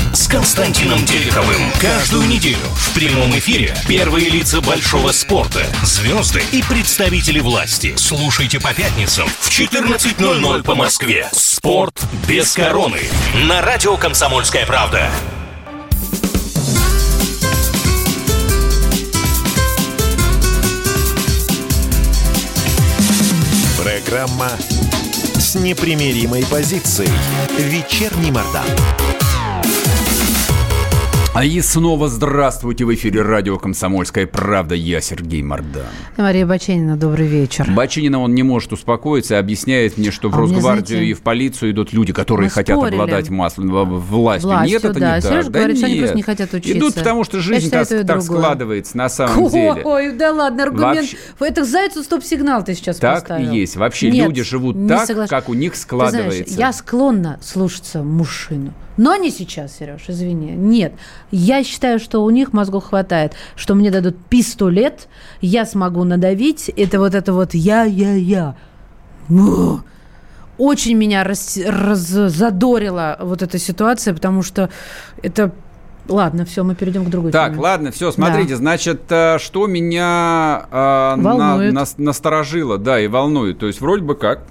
с Константином Тереховым. Каждую неделю в прямом эфире первые лица большого спорта, звезды и представители власти. Слушайте по пятницам в 14.00 по Москве. «Спорт без короны» на радио «Комсомольская правда».
Программа с непримиримой позицией. Вечерний Мордан.
А и снова здравствуйте в эфире радио «Комсомольская правда». Я Сергей Мордан.
Мария Баченина, добрый вечер.
Баченина, он не может успокоиться, объясняет мне, что в
А мне,
Росгвардию
знаете,
и в полицию идут люди, которые хотят
спорили.
обладать маслом, властью.
Властью,
Нет, это
да.
не так.
Сережа
Да
говорит, что они просто не хотят учиться.
Идут, потому что жизнь так, так
другое.
складывается на самом деле.
Ой, да ладно, аргумент.
Вообще-
Это зайцу стоп-сигнал ты сейчас
Так
поставил.
и есть. Вообще
Нет,
люди живут так,
соглашусь.
как у них
Ты
складывается.
знаешь, я склонна слушаться мужчину. Но не сейчас, Сереж, извини. Нет. Я считаю, что у них мозгов хватает, что мне дадут пистолет, я смогу надавить. Это вот это вот я-я-я. Очень меня рас- раззадорила вот эта ситуация, потому что это... Ладно, все, мы перейдем к другой
Так,
теме.
ладно, все, смотрите,
Да.
значит, э, что меня э, на- нас- насторожило, да, и волнует. То есть, вроде бы как,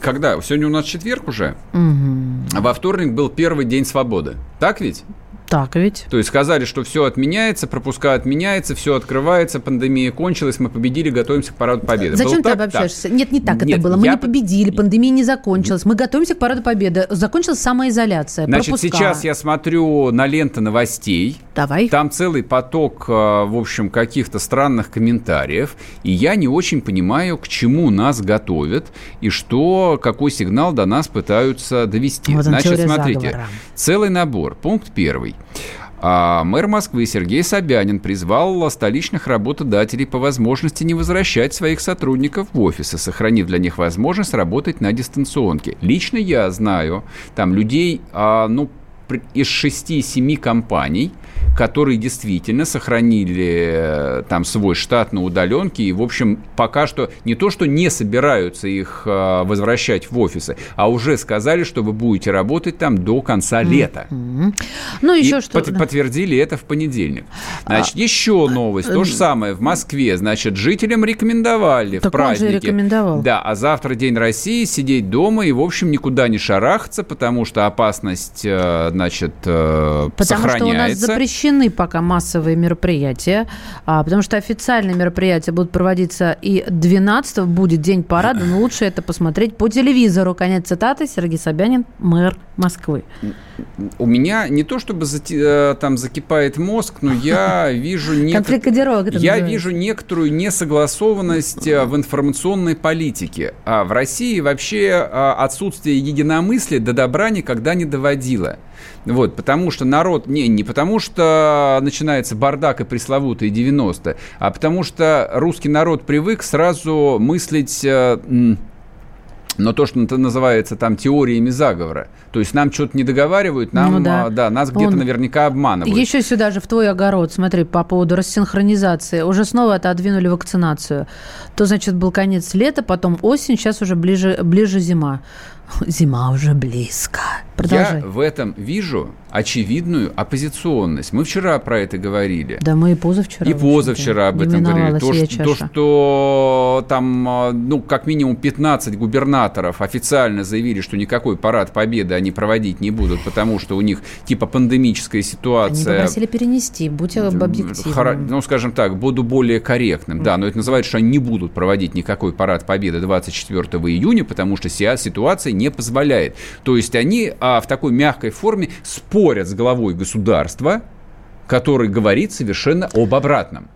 когда? Сегодня у нас четверг уже, а во вторник был первый день свободы. Так ведь?
Так ведь.
То есть сказали, что все отменяется, пропуска отменяется, все открывается, пандемия кончилась, мы победили, готовимся к параду победы.
Зачем
Было
ты
так?
обобщаешься? Нет, не так
Нет,
это было. Мы
я
не
по-
победили, пандемия не закончилась. Мы готовимся к параду победы. Закончилась самоизоляция.
Значит,
пропуска.
сейчас я смотрю на ленты новостей.
Давай.
Там целый поток, э, в общем, каких-то странных комментариев. И я не очень понимаю, к чему нас готовят и что, какой сигнал до нас пытаются довести.
Вот
Значит, смотрите,
заговора.
целый набор. Пункт первый. А, Мэр Москвы Сергей Собянин призвал столичных работодателей по возможности не возвращать своих сотрудников в офисы, сохранив для них возможность работать на дистанционке. Лично я знаю там людей, а, ну, из 6-7 компаний, которые действительно сохранили э, там свой штат на удаленке и, в общем, пока что не то, что не собираются их э, возвращать в офисы, а уже сказали, что вы будете работать там до конца лета.
Ну,
И
еще что.
пот- подтвердили это в понедельник. Значит, еще новость. То же самое в Москве. Значит, жителям рекомендовали в
Так он же
праздники.
рекомендовал.
Да, а завтра День России, сидеть дома и, в общем, никуда не шарахаться, потому что опасность, значит, э,
Потому что у нас
сохраняется.
запрещены пока массовые мероприятия, а, потому что официальные мероприятия будут проводиться и 12 будет день парада, но лучше это посмотреть по телевизору. Конец цитаты. Сергей Собянин, мэр Москвы.
У меня не то чтобы зати- э, там закипает мозг, но я вижу некотор- Я
называется.
вижу некоторую несогласованность э, в информационной политике. А в России вообще отсутствие единомыслия до добра никогда не доводило. Вот, потому что народ... Не, не потому что начинается бардак и пресловутые 90-е, а потому что русский народ привык сразу мыслить... э, но то, что называется там теориями заговора. То есть нам что-то не договаривают, нам,
Ну да.
а, да, нас где-то
Он-
наверняка обманывают.
Еще сюда же в твой огород, смотри, по поводу рассинхронизации. Уже снова отодвинули вакцинацию. То, значит, был конец лета, потом осень, сейчас уже ближе, ближе зима. Зима уже близко. Продолжай.
Я в этом вижу очевидную оппозиционность. Мы вчера про это говорили.
Да мы и позавчера.
И позавчера об этом говорили. То что, то, что там, а, ну, как минимум 15 губернаторов официально заявили, что никакой парад победы они проводить не будут, потому что у них типа пандемическая
Они
ситуация.
попросили перенести, будь объективным.
Хора- Ну, скажем так, буду более корректным. Да, но это называется, что они не будут проводить никакой парад победы 24 июня, потому что ситуация не позволяет. То есть они а, в такой мягкой форме спорят с главой государства, который говорит совершенно об обратном.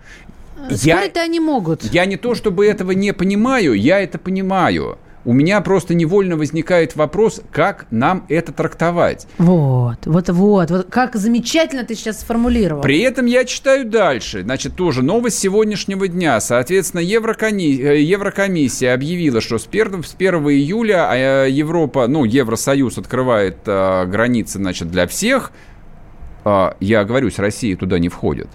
Я,
Спорить-то они могут.
я не то чтобы этого не понимаю, я это понимаю. У меня просто невольно возникает вопрос, как нам это трактовать.
Вот, вот, вот, вот. Как замечательно ты сейчас сформулировал.
При этом я читаю дальше. Значит, тоже новость сегодняшнего дня. Соответственно, Еврокони- э, Еврокомиссия объявила, что с 1, с 1 июля э, Европа, ну, Евросоюз открывает э, границы, значит, для всех. А, Я говорю, с Россией туда не входит.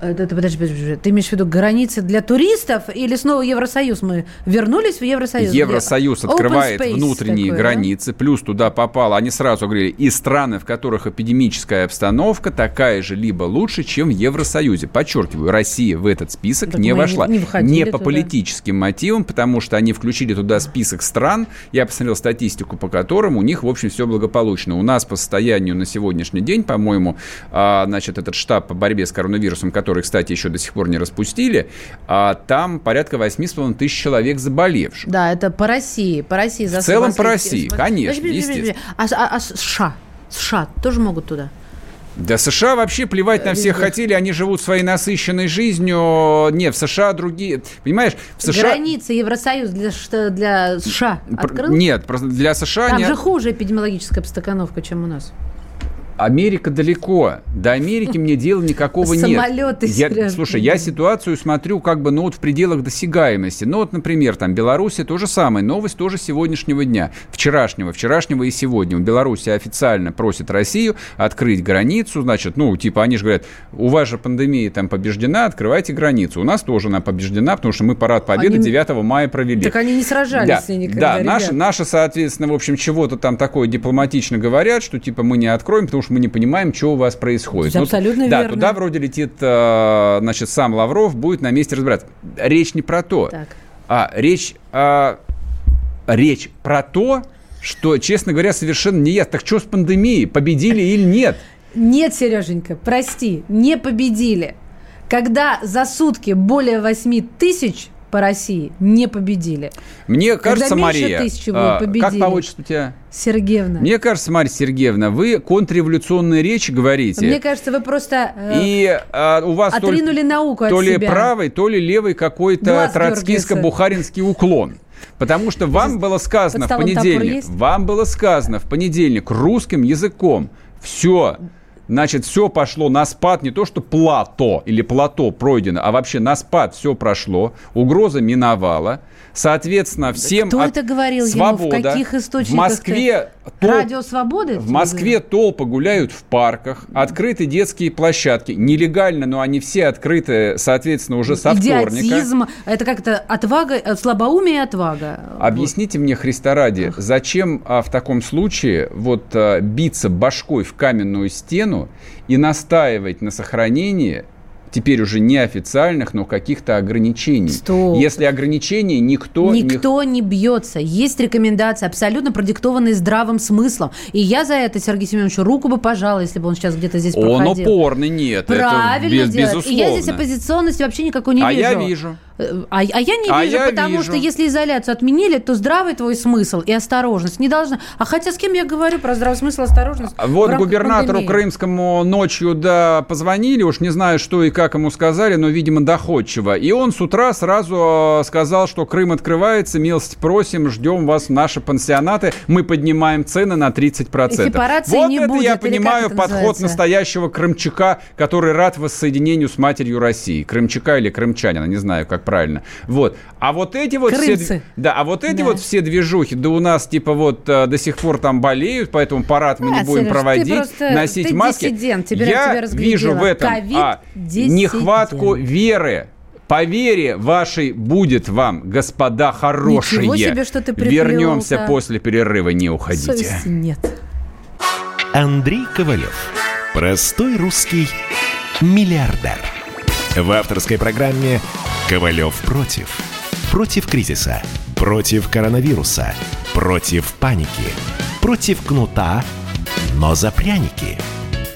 Это, подожди, подожди, подожди. ты имеешь в виду границы для туристов или снова Евросоюз? Мы вернулись в Евросоюз? где
Евросоюз
open
открывает внутренние
такой, да?
границы, плюс туда попало, они сразу говорили, и страны, в которых эпидемическая обстановка такая же, либо лучше, чем в Евросоюзе. Подчеркиваю, Россия в этот список
Так
не
мы не-
вошла.
не входили
по
туда.
политическим мотивам, потому что они включили туда список стран. Я посмотрел статистику, по которым у них, в общем, все благополучно. У нас по состоянию на сегодняшний день, по-моему, а, значит, этот штаб по борьбе с коронавирусом, который, кстати, еще до сих пор не распустили, а, там порядка 8,5 тысяч человек заболевших.
Да, это по России. По России.
В целом по России, конечно,
подожди. А, а- а США? США тоже могут туда?
Да США вообще плевать на всех хотели, они живут своей насыщенной жизнью. Не, в США другие... Понимаешь, в США...
Границы Евросоюз для, для США открыл?
Нет, для США...
Там
не-
же хуже эпидемиологическая обстановка, чем у нас.
Америка далеко. До Америки мне дела никакого нет.
Самолеты,
Я, слушай, я ситуацию смотрю как бы, ну, вот в пределах досягаемости. Ну, вот, например, там, Беларусь то же самое. Новость тоже сегодняшнего дня. Вчерашнего. Вчерашнего и сегодня. У Беларуси официально просит Россию открыть границу. Значит, ну, типа, они же говорят, у вас же пандемия там побеждена, открывайте границу. У нас тоже она побеждена, потому что мы парад Победы
Они-
9 мая провели.
Так они не сражались
Да,
никогда,
да наши, наши, соответственно, в общем, чего-то там такое дипломатично говорят, что типа мы не откроем, потому что мы не понимаем, что у вас происходит.
Это абсолютно
да,
верно.
туда вроде летит, э, значит, сам Лавров, будет на месте разбираться. Речь не про то.
Так.
А речь, а, речь про то, что, честно говоря, совершенно не ясно. Так что с пандемией? Победили или нет?
Нет, Сереженька, прости, не победили. Когда за сутки более 8 тысяч по России не победили.
Мне
Когда
кажется,
меньше
Мария,
тысячи
а, как
победили.
по отчеству у тебя?
Сергеевна.
Мне кажется, Марья Сергеевна, вы контрреволюционные речи говорите.
Мне кажется, вы просто э,
И а, у вас то ли-
отринули науку от
то ли
себя.
правый, то ли левый какой-то
Глаз
троцкистско-бухаринский уклон. Потому что вам было сказано в понедельник, вам было сказано в понедельник русским языком, все, значит, все пошло на спад, не то что плато или плато пройдено, а вообще на спад все прошло, угроза миновала. Соответственно, всем
Кто
от-
это говорил ему? В
свобода.
каких источниках?
В Москве тол-
Радио Свободы?
в Москве толпы гуляют в парках, открыты детские площадки. Нелегально, но они все открыты, соответственно, уже со вторника.
Идиотизм. Это как-то отвага, э, слабоумие и отвага.
Объясните мне, Христа ради, зачем а, в таком случае вот а, биться башкой в каменную стену и настаивать на сохранении теперь уже не официальных, но каких-то ограничений.
Стоп.
Если ограничений никто, не
Никто не бьется. Есть рекомендации, абсолютно продиктованные здравым смыслом. И я за это Сергею Семеновичу руку бы пожала, если бы он сейчас где-то здесь
Он
проходил.
упорный, нет.
Правильно
это без-
делает.
безусловно.
И я здесь оппозиционности вообще никакой не
а
вижу.
я вижу.
Э, А, а я не
А
вижу,
я
потому
вижу.
что если изоляцию отменили, то здравый твой смысл и осторожность не должна. А хотя с кем я говорю про здравый смысл и осторожность?
А Вот губернатору
пандемии?
крымскому ночью, да, позвонили, уж не знаю, что и как ему сказали, но, видимо, доходчиво. И он с утра сразу э, сказал, что Крым открывается, милость просим, ждем вас в наши пансионаты, мы поднимаем цены на 30%.
Экипарации
вот
не
это
будет,
я
как
понимаю
это
подход
называется?
настоящего крымчака, который рад воссоединению с матерью России. Крымчака или крымчанина, не знаю, как правильно. Вот. А вот эти вот все...
Крымцы.
Да, а вот эти
Да.
вот все движухи, да у нас типа вот э, до сих пор там болеют, поэтому парад мы не
А,
будем
Сереж, ты
проводить,
просто-
носить
ты
маски.
диссидент, теперь я тебя
вижу в этом а,
Ковид-диссидент.
Нехватку веры. По вере вашей будет вам, господа хорошие.
Ничего себе, что ты приплелся.
Вернемся после перерыва, не уходите.
Совести нет.
Андрей Ковалев. Простой русский миллиардер. В авторской программе «Ковалев против». Против кризиса. Против коронавируса. Против паники. Против кнута, но за пряники.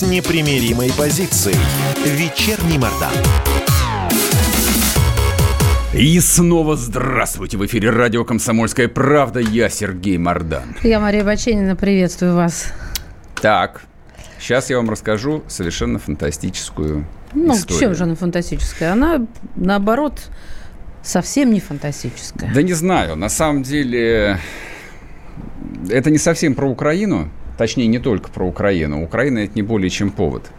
с непримиримой позицией. Вечерний Мордан.
И снова здравствуйте! В эфире радио «Комсомольская правда». Я Сергей Мордан.
Я Мария Баченина, приветствую вас.
Так, сейчас я вам расскажу совершенно фантастическую
Ну,
историю.
чем же она фантастическая? Она, наоборот, совсем не фантастическая.
Да не знаю, на самом деле это не совсем про Украину, точнее не только про Украину. Украина это не более чем повод.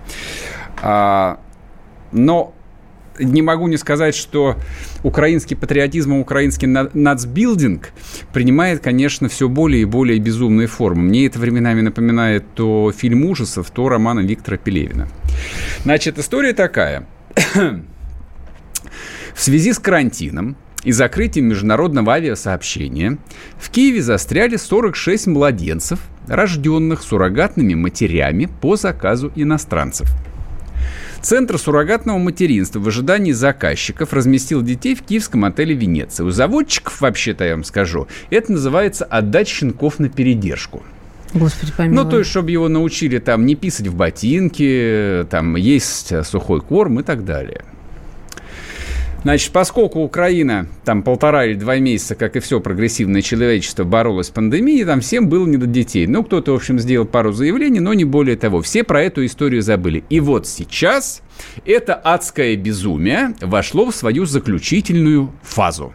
А, но не могу не сказать, что украинский патриотизм украинский на- нацбилдинг принимает, конечно, все более и более безумные формы. Мне это временами напоминает то фильм ужасов, то романа Виктора Пелевина. Значит, история такая. В связи с карантином и закрытием международного авиасообщения в Киеве застряли 46 младенцев, рожденных суррогатными матерями по заказу иностранцев. Центр суррогатного материнства в ожидании заказчиков разместил детей в киевском отеле «Венеция». У заводчиков, вообще-то я вам скажу, это называется «отдать щенков на передержку».
Господи, помилуй.
Ну, то есть, чтобы его научили там не писать в ботинки, там есть сухой корм и так далее. Значит, поскольку Украина там полтора или два месяца, как и все прогрессивное человечество, боролось с пандемией, там всем было не до детей. Ну, кто-то, в общем, сделал пару заявлений, но не более того. Все про эту историю забыли. И вот сейчас это адское безумие вошло в свою заключительную фазу.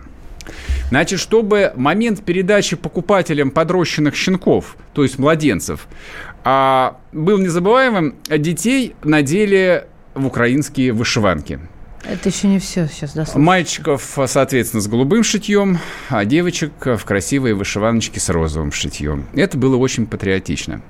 Значит, чтобы момент передачи покупателям подрощенных щенков, то есть младенцев, а, был незабываемым, детей надели в украинские вышиванки.
Это еще не все сейчас дослушать.
Мальчиков, соответственно, с голубым шитьем, а девочек в красивые вышиваночки с розовым шитьем. Это было очень патриотично.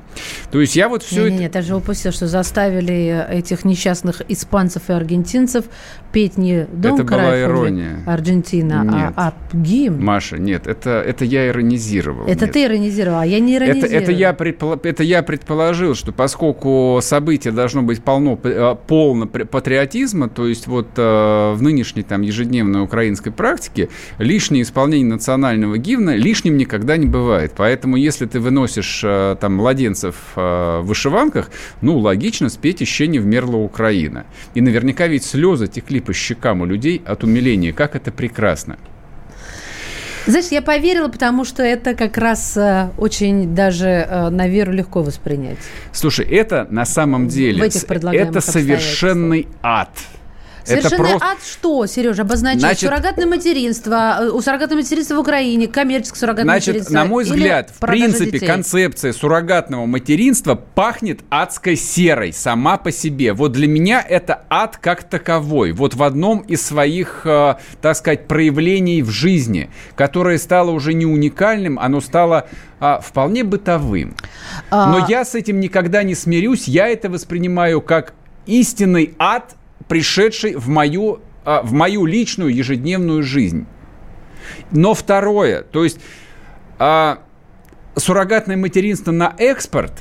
То есть я вот все
не,
это...
Не, не, ты же упустил, что заставили этих несчастных испанцев и аргентинцев петь не Дом
Это была ирония.
Аргентина,
Нет.
а, а гимн.
Маша, нет, это, это я иронизировал.
Это
нет.
ты иронизировал, а я не
Это,
иронизировал.
это, я предпол- это я предположил, что поскольку событие должно быть полно, э, полно патриотизма, то есть вот э, в нынешней там ежедневной украинской практике лишнее исполнение национального гимна лишним никогда не бывает. Поэтому если ты выносишь э, там младенцев э, в вышиванках, ну, логично спеть «Еще не вмерла Украина». И наверняка ведь слезы текли по щекам у людей от умиления. Как это прекрасно.
Знаешь, я поверила, потому что это как раз э, очень даже э, на веру легко воспринять.
Слушай, это на самом деле это совершенный ад.
Совершенно
это просто...
ад что, Сережа, обозначает?
Значит-
суррогатное материнство, э, у суррогатного материнства в Украине, коммерческое суррогатное
Значит,
материнство.
на мой взгляд, в принципе,
детей?
концепция суррогатного материнства пахнет адской серой сама по себе. Вот для меня это ад как таковой. Вот в одном из своих, э, так сказать, проявлений в жизни, которое стало уже не уникальным, оно стало а, вполне бытовым.
А-
Но я с этим никогда не смирюсь. Я это воспринимаю как истинный ад, пришедший в мою, а, в мою личную ежедневную жизнь. Но второе, то есть а, суррогатное материнство на экспорт,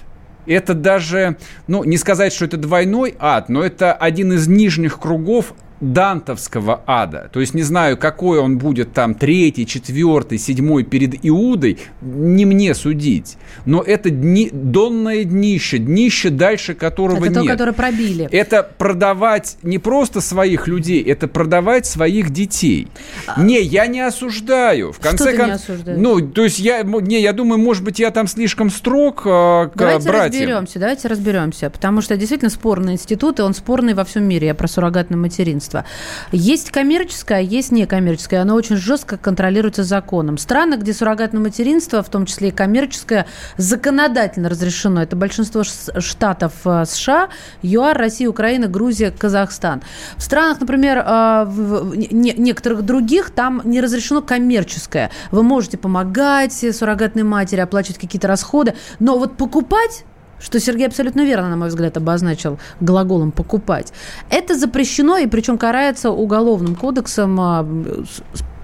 это даже, ну, не сказать, что это двойной ад, но это один из нижних кругов дантовского ада. То есть не знаю, какой он будет там третий, четвертый, седьмой перед Иудой, не мне судить. Но это дни, донное днище, днище дальше которого
Это то,
нет.
которое пробили.
Это продавать не просто своих людей, это продавать своих детей. Не, я не осуждаю. В
А Что
конце
ты не осуждаешь?
ну, то есть я, не, я думаю, может быть, я там слишком строг э, к
Давайте
братьям.
разберемся, давайте разберемся, потому что действительно спорный институт, и он спорный во всем мире, я про суррогатное материнство. Есть коммерческое, а есть некоммерческое, оно очень жестко контролируется законом. Страны, где суррогатное материнство, в том числе и коммерческое, законодательно разрешено, это большинство штатов э, США, ЮАР, Россия, Украина, Грузия, Казахстан. В странах, например, э, в- в не- некоторых других, там не разрешено коммерческое. Вы можете помогать суррогатной матери, оплачивать какие-то расходы, но вот покупать что Сергей абсолютно верно, на мой взгляд, обозначил глаголом «покупать». Это запрещено, и причем карается уголовным кодексом, а,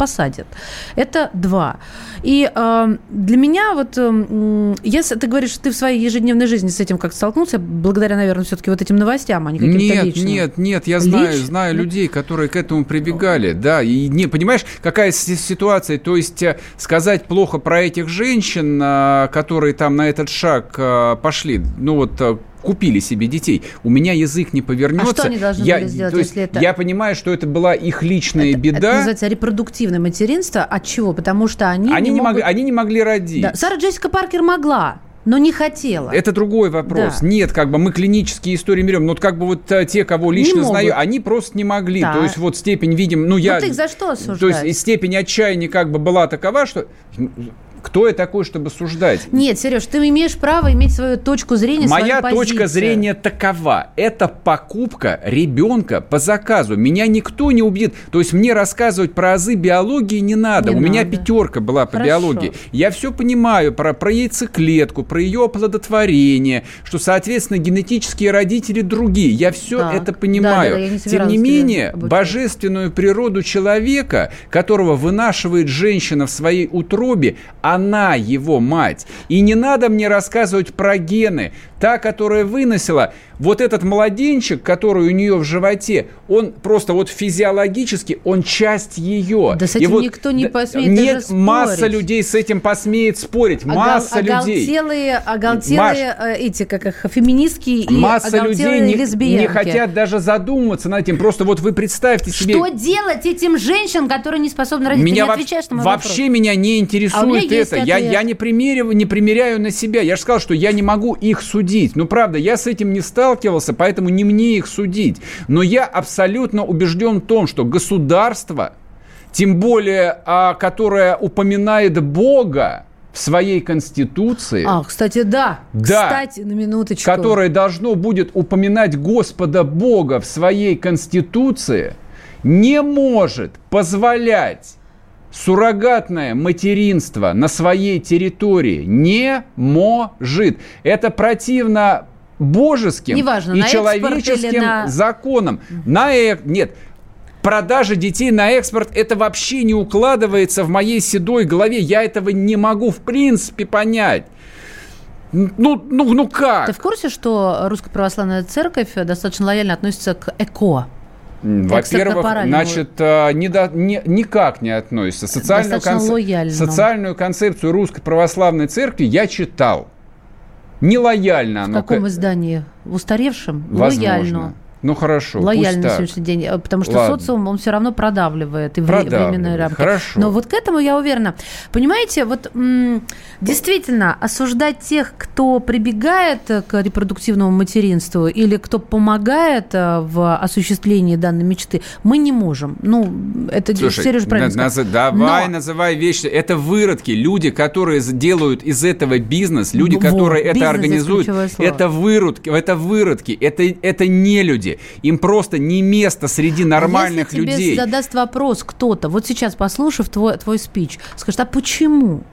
посадят. Это два. И э, для меня вот, э, м, если ты говоришь, что ты в своей ежедневной жизни с этим как-то столкнулся, благодаря, наверное, все-таки вот этим новостям, а не каким-то
Нет,
личным.
нет, нет, я знаю,
Лично?
знаю людей, которые к этому прибегали, да, и не, понимаешь, какая си- ситуация, то есть э, сказать плохо про этих женщин, а, которые там на этот шаг а, пошли, ну вот купили себе детей, у меня язык не повернется.
А что они должны
я,
были сделать, если это-
Я понимаю, что это была их личная
Это
беда.
называется репродуктивное материнство. От чего? Потому что они,
они, не
могут-
могли, они не могли родить.
Да, Сара Джессика Паркер могла, но не хотела.
Это другой вопрос.
Да.
Нет, как бы мы клинические истории берем. Но вот как бы вот э, те, кого лично знаю, они просто не могли.
Да.
То есть вот степень, видим, ну я...
ты их за что
То есть
осуждаешь?
и степень отчаяния как бы была такова, что... Кто я такой, чтобы суждать?
Нет, Сереж, ты имеешь право иметь свою точку зрения,
Моя
свою
точка
позицию.
зрения такова. Это покупка ребенка по заказу. Меня никто не убедит. То есть мне рассказывать про азы биологии не надо.
Не
У меня
надо.
пятерка была по
Хорошо.
биологии. Я все понимаю про, про яйцеклетку, про ее оплодотворение, что, соответственно, генетические родители другие. Я все
Так.
это понимаю.
Да, да, да, не
Тем не менее,
обучать.
божественную природу человека, которого вынашивает женщина в своей утробе, она его мать. И не надо мне рассказывать про гены. Та, которая выносила, вот этот младенчик, который у нее в животе, он просто вот физиологически, он часть ее.
Да с этим
И вот,
никто не посмеет
Нет,
даже спорить.
масса людей с этим посмеет спорить.
Огол-
Масса людей.
оголтелые, оголтелые э, эти, как их, феминистки и
Масса людей не,
лесбиянки.
не хотят даже задумываться над этим. Просто вот вы представьте себе...
Что делать этим женщинам, которые не способны родить?
Меня
Ты не отвечаешь на мой
вообще
вопрос.
меня не
А
интересует это. Я,
ответ.
я не, примерю, не примеряю на себя. Я же сказал, что я не могу их судить. Ну, правда, я с этим не сталкивался, поэтому не мне их судить. Но я абсолютно убежден в том, что государство, тем более, а, которое упоминает Бога в своей конституции,
А, кстати, да.
Да.
Кстати, на минуточку.
которое должно будет упоминать Господа Бога в своей конституции, не может позволять суррогатное материнство на своей территории. Не может. Это противно божеским
Неважно,
и человеческим
на-
законам. На э- Нет. Продажа детей на экспорт, это вообще не укладывается в моей седой голове. Я этого не могу в принципе понять. Ну, ну, ну как?
Ты в курсе, что Русская Православная Церковь достаточно лояльно относится к ЭКО?
Во-первых, значит, а, не до- не- никак не относится. Социальную,
лояльно.
социальную концепцию Русской Православной Церкви я читал. Нелояльно
В
оно.
каком
к-
издании? В устаревшем?
Возможно.
Лояльно.
Ну хорошо,
Лояльно на сегодняшний день, э, потому что
Ладно.
социум, он все равно продавливает и
Продавливает,
временные рамки.
хорошо.
Но вот к этому я уверена. Понимаете, вот действительно осуждать тех, кто прибегает к репродуктивному материнству или кто помогает э, в осуществлении данной мечты, мы не можем. Ну, это
Слушай,
Сережа правильно
на-
сказал.
давай
Но-
называй вещи. Это выродки. Люди, которые делают из этого бизнес, люди,
Во,
которые это организуют, это выродки, это выродки, это, это не люди. Им просто не место среди нормальных
а если тебе
людей.
задаст вопрос кто-то, вот сейчас послушав твой, твой спич, скажет, а почему?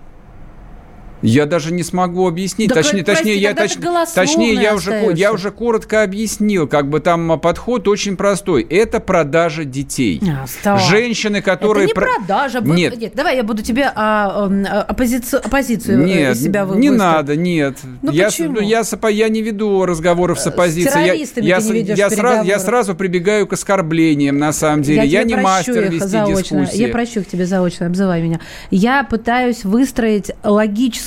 Я даже не смогу объяснить.
Да,
точнее,
прости,
точнее, я, точ- точнее я, уже, я уже коротко объяснил. Как бы там а, подход очень простой. Это продажа детей.
А, стоп.
Женщины, которые...
Это не
про-
продажа. будет-
Нет.
давай я буду тебе а, а, оппозицию, оппозицию э,
Нет,
из себя вы-
не надо, нет.
Ну
я, с-
почему?
я, с опо- я не веду разговоров с оппозицией. Я-
террористами
я, с-
ведешь
я, сразу, я сразу прибегаю к оскорблениям, на самом деле. Я,
тебе
не мастер вести
заочно.
дискуссии.
Я прощу их тебе заочно, обзывай меня. Я пытаюсь выстроить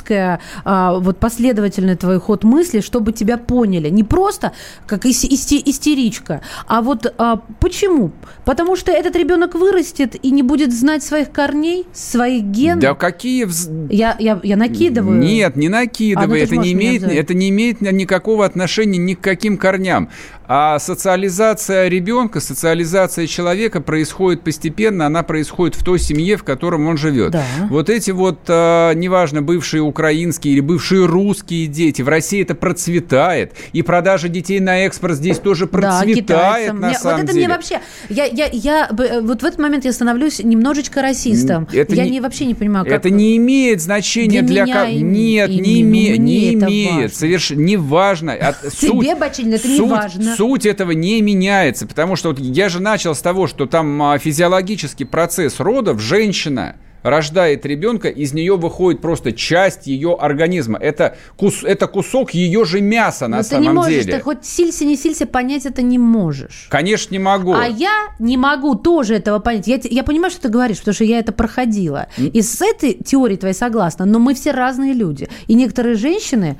логическое, а, вот последовательный твой ход мысли, чтобы тебя поняли. Не просто как ис- исти- истеричка, а вот а, почему? Потому что этот ребенок вырастет и не будет знать своих корней, своих генов.
Да какие... вз-
Я, я, я накидываю.
Нет, не
А, ну
накидывай.
ты ж
это, не имеет, это не имеет никакого отношения ни к каким корням. А социализация ребенка, социализация человека происходит постепенно, она происходит в той семье, в котором он живет.
Да.
Вот эти вот, а, неважно, бывшие украинские или бывшие русские дети, в России это процветает. И продажа детей на экспорт здесь тоже
Да,
процветает
китайцам.
на
Мне-
самом
вот это
деле.
мне вообще... Я, я, я, э, вот в этот момент я становлюсь немножечко расистом.
Это
я
не-
не, вообще не понимаю, как...
Это не имеет значения
Для
для, ко- Нет,
и
не, име- не имеет.
важно.
Совершенно не важно. От-
Тебе, Бачинин, это не
суть,
важно.
Суть этого не меняется, потому что вот я же начал с того, что там а, физиологический процесс родов, женщина рождает ребенка, из нее выходит просто часть ее организма. Это, кус, это кусок ее же мяса на
Но ты
самом
не можешь,
деле.
ты хоть силься, не силься, понять это не можешь.
Конечно, не могу.
А я не могу тоже этого понять. Я, я понимаю, что ты говоришь, потому что я это проходила. И с этой теорией твоей согласна, но мы все разные люди. И некоторые женщины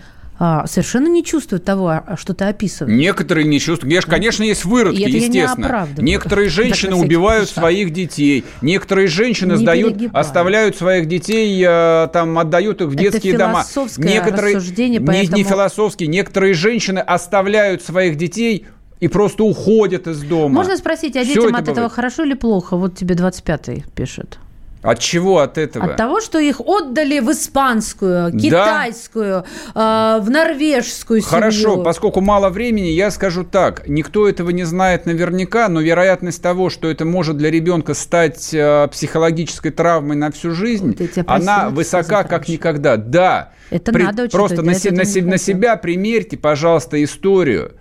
совершенно не чувствуют того, а, что ты описываешь.
Некоторые не чувствуют. Конечно, конечно, есть выродки,
это не
естественно.
оправдываю.
Некоторые женщины убивают
случай.
своих детей. Некоторые женщины
Не
сдают, оставляют своих детей, э, там, отдают их в
Это
детские дома.
философское
Некоторые,
рассуждение,
не, не
поэтому-
философские. Некоторые женщины оставляют своих детей и просто уходят из дома.
Можно спросить, а детям
это
от этого
бывает.
хорошо или плохо? Вот тебе 25-й пишет.
От чего от этого?
От того, что их отдали в испанскую,
Да.
китайскую, э, в норвежскую семью.
Хорошо, поскольку мало времени, я скажу так. Никто этого не знает наверняка, но вероятность того, что это может для ребенка стать э, психологической травмой на всю жизнь,
Вот
она высока как никогда. Да.
Это надо учитывать,
Просто на, на на себя примерьте, пожалуйста, историю.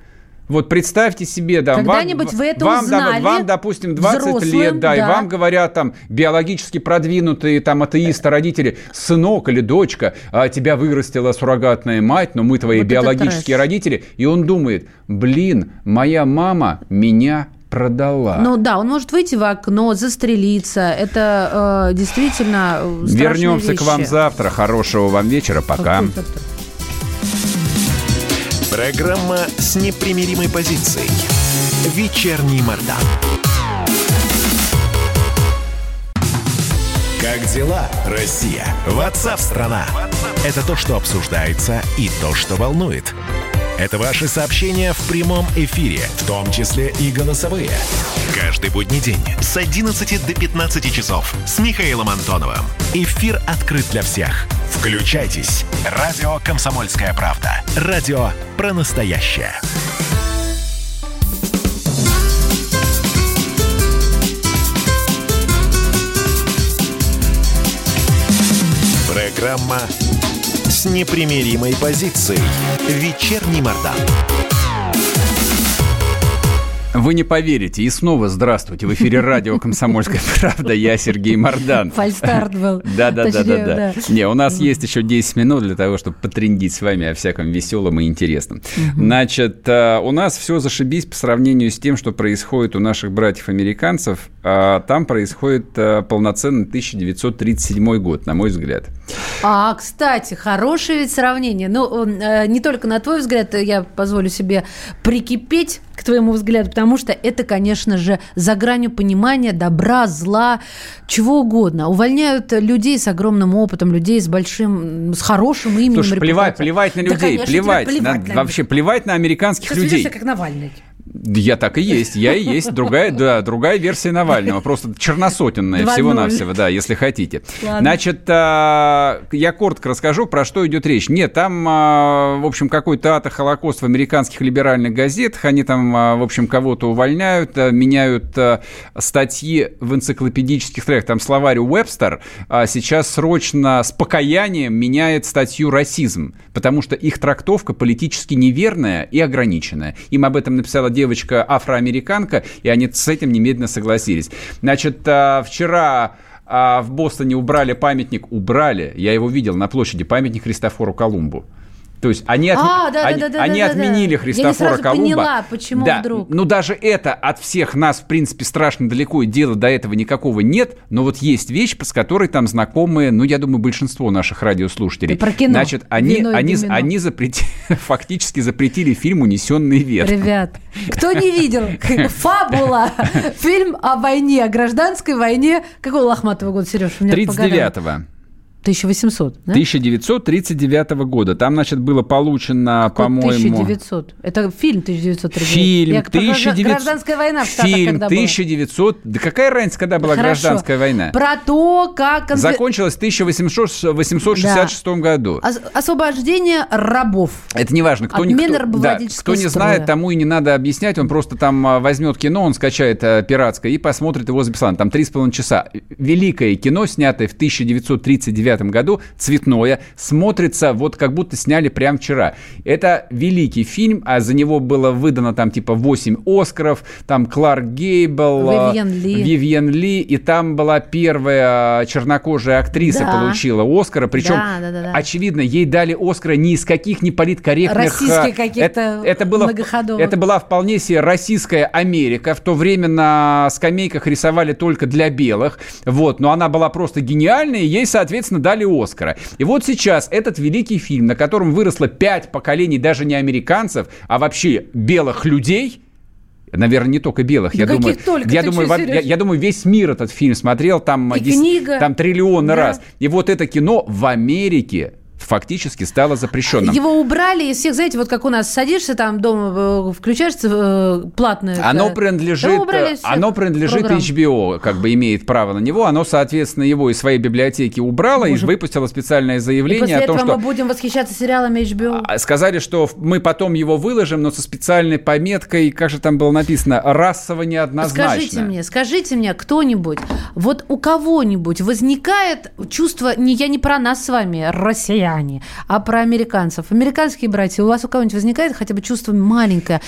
Вот представьте себе, да,
Когда-нибудь
вам,
вы это
вам,
узнали
вам, допустим, 20
взрослым,
лет, да, и
да.
вам говорят там биологически продвинутые там атеисты, родители, сынок или дочка, а, тебя вырастила суррогатная мать, но мы твои
Вот
биологические родители. И он думает, блин, моя мама меня продала.
Ну да, он может выйти в окно, застрелиться. Это э, действительно э,
Вернемся к вам
вещи.
завтра. Хорошего вам вечера. Пока.
Какой завтра?
Программа с непримиримой позицией. Вечерний Мордан. Как дела, Россия? Ватсап-страна! Это то, что обсуждается и то, что волнует. Это ваши сообщения в прямом эфире, в том числе и голосовые. Каждый будний день с 11 до 15 часов с Михаилом Антоновым. Эфир открыт для всех. Включайтесь. Радио «Комсомольская правда». Радио про настоящее. Программа с непримиримой позицией. Вечерний Мордан.
Вы не поверите. И снова здравствуйте. В эфире радио «Комсомольская правда». Я Сергей Мордан.
Фальстарт был.
Да, да, да, да,
Точнее,
да. Не, у нас есть еще 10 минут для того, чтобы потрендить с вами о всяком веселом и интересном. Значит, э, у нас все зашибись по сравнению с тем, что происходит у наших братьев-американцев. А Там происходит э, полноценный 1937 год, на мой взгляд.
А, кстати, хорошее ведь сравнение. Ну, э, не только на твой взгляд, я позволю себе прикипеть к твоему взгляду, потому что это, конечно же, за гранью понимания добра, зла, чего угодно. Увольняют людей с огромным опытом, людей с большим, с хорошим именем.
Слушай, плевать, плевать на
Да,
людей,
конечно,
плевать.
тебе
на-
плевать на
вообще плевать на американских
Сейчас
людей.
как Навальный.
Я так и есть, я и есть. Другая, да, другая версия Навального. Просто черносотенная
2:0.
всего-навсего, да, если хотите.
Ладно.
Значит, а, я коротко расскажу, про что идет речь. Нет, там, а, в общем, какой-то и холокост в американских либеральных газетах. Они там, а, в общем, кого-то увольняют, меняют статьи в энциклопедических треках. Там словарь Уэбстер сейчас срочно с покаянием меняет статью «расизм», потому что их трактовка политически неверная и ограниченная. Им об этом написала девочка афроамериканка, и они с этим немедленно согласились. Значит, а, вчера а, в Бостоне убрали памятник, убрали, я его видел на площади, памятник Христофору Колумбу. То есть они, от-
А, да, да,
они,
да, да,
они
да, да.
отменили
Я не
Христофора
сразу
Колумба.
поняла, почему
да,
вдруг.
Ну даже это от всех нас, в принципе, страшно далеко, и дела до этого никакого нет, но вот есть вещь, с которой там знакомые, ну, я думаю, большинство наших радиослушателей.
Ты про кино.
Значит, они,
Вино
они,
домино.
они запрети- фактически запретили фильм «Унесенные ветром».
Ребят, кто не видел? Фабула. Фильм о войне, о гражданской войне. Какого лохматого года, Сереж? У меня по годам.
39-го.
1800, да?
1939 года. Там, значит, было получено,
Какой
по-моему...
1900. Это фильм 1939.
Фильм
Я про граждан-
1900...
Гражданская война в Штатах
Фильм
когда была.
1900... Да какая разница, когда была
Хорошо.
гражданская война?
Про то, как...
Закончилась в 1866 году.
Ос- Освобождение рабов.
Это не важно, кто, не,
Отмена
кто, да, кто не
строя.
знает, тому и не надо объяснять. Он просто там а, возьмет кино, он скачает а, пиратское и посмотрит его за бесплатно. Там три с половиной часа. Великое кино, снятое в 1939 году, цветное, смотрится вот как будто сняли прямо вчера. Это великий фильм, а за него было выдано там типа 8 Оскаров, там Кларк Гейбл, а,
Вивьен Ли.
Вивьен Ли, и там была первая чернокожая актриса,
Да.
получила Оскара, причем
Да, да, да, да.
очевидно, ей дали Оскара ни из каких не политкорректных...
Российских
а,
каких-то
это, это было, это была вполне себе российская Америка. В то время на скамейках рисовали только для белых. Вот, но она была просто гениальная, и ей, соответственно, дали Оскара. И вот сейчас этот великий фильм, на котором выросло пять поколений даже не американцев, а вообще белых людей, Наверное, не только белых.
Да
я думаю,
только?
я
Ты
думаю,
чё,
во- я, я думаю, весь мир этот фильм смотрел там,
И
дес-
книга.
там триллионы
Да.
раз. И вот это кино в Америке фактически стало запрещенным.
Его убрали из всех, знаете, вот как у нас садишься там дома, э, включаешь э, платное.
Оно
э,
принадлежит,
всех
оно принадлежит
программ.
HBO, как бы имеет право на него. Оно, соответственно, его из своей библиотеки убрало и
Боже.
выпустило специальное
И
заявление о том, что
мы будем восхищаться сериалами HBO.
а, сказали, что мы потом его выложим, но со специальной пометкой, как же там было написано, расово неоднозначно.
Скажите мне, скажите мне, кто-нибудь, вот у кого-нибудь возникает чувство, не я не про нас с вами, россияне, Британии, а про американцев. Американские братья, у вас у кого-нибудь возникает хотя бы чувство маленькое,